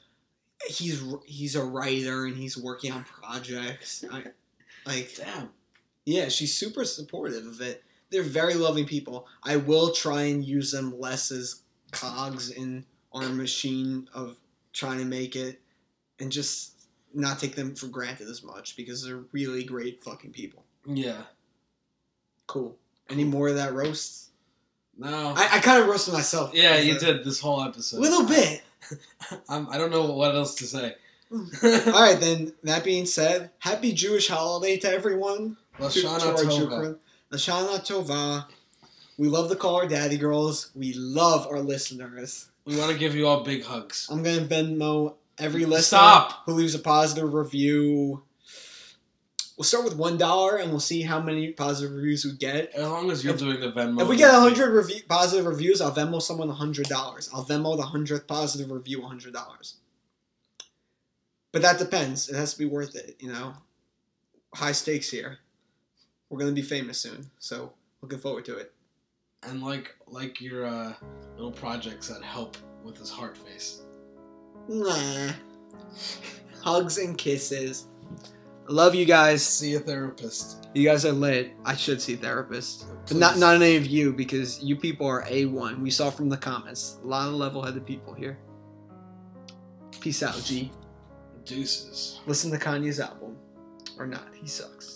Speaker 1: "He's he's a writer and he's working on projects." I, like,
Speaker 2: Damn.
Speaker 1: yeah, she's super supportive of it. They're very loving people. I will try and use them less as cogs in our machine of trying to make it, and just not take them for granted as much because they're really great fucking people.
Speaker 2: Yeah.
Speaker 1: Cool. Any more of that roast?
Speaker 2: No.
Speaker 1: I, I kind of roasted myself.
Speaker 2: yeah, you did this whole episode.
Speaker 1: little bit.
Speaker 2: I'm, I don't know what else to say.
Speaker 1: All right, then. That being said, happy Jewish holiday to everyone.
Speaker 2: Lashana Tova.
Speaker 1: Lashana Tova. We love to call our daddy girls. We love our listeners.
Speaker 2: We want to give you all big hugs.
Speaker 1: I'm gonna Venmo every listener
Speaker 2: Stop.
Speaker 1: who leaves a positive review. We'll start with one dollar, and we'll see how many positive reviews we get.
Speaker 2: As long as you're
Speaker 1: If-
Speaker 2: doing the Venmo.
Speaker 1: If we get hundred review, positive reviews, I'll Venmo someone hundred dollars. I'll Venmo the hundredth positive review hundred dollars. But that depends. It has to be worth it, you know. High stakes here. We're gonna be famous soon, so looking forward to it.
Speaker 2: And like like your uh, little projects that help with his heart face.
Speaker 1: Nah. Hugs and kisses. Love you guys.
Speaker 2: See a therapist.
Speaker 1: You guys are lit. I should see a therapist. But not not any of you because you people are A1. We saw from the comments. A lot of level headed people here. Peace out, G.
Speaker 2: Deuces.
Speaker 1: Listen to Kanye's album. Or not. He sucks.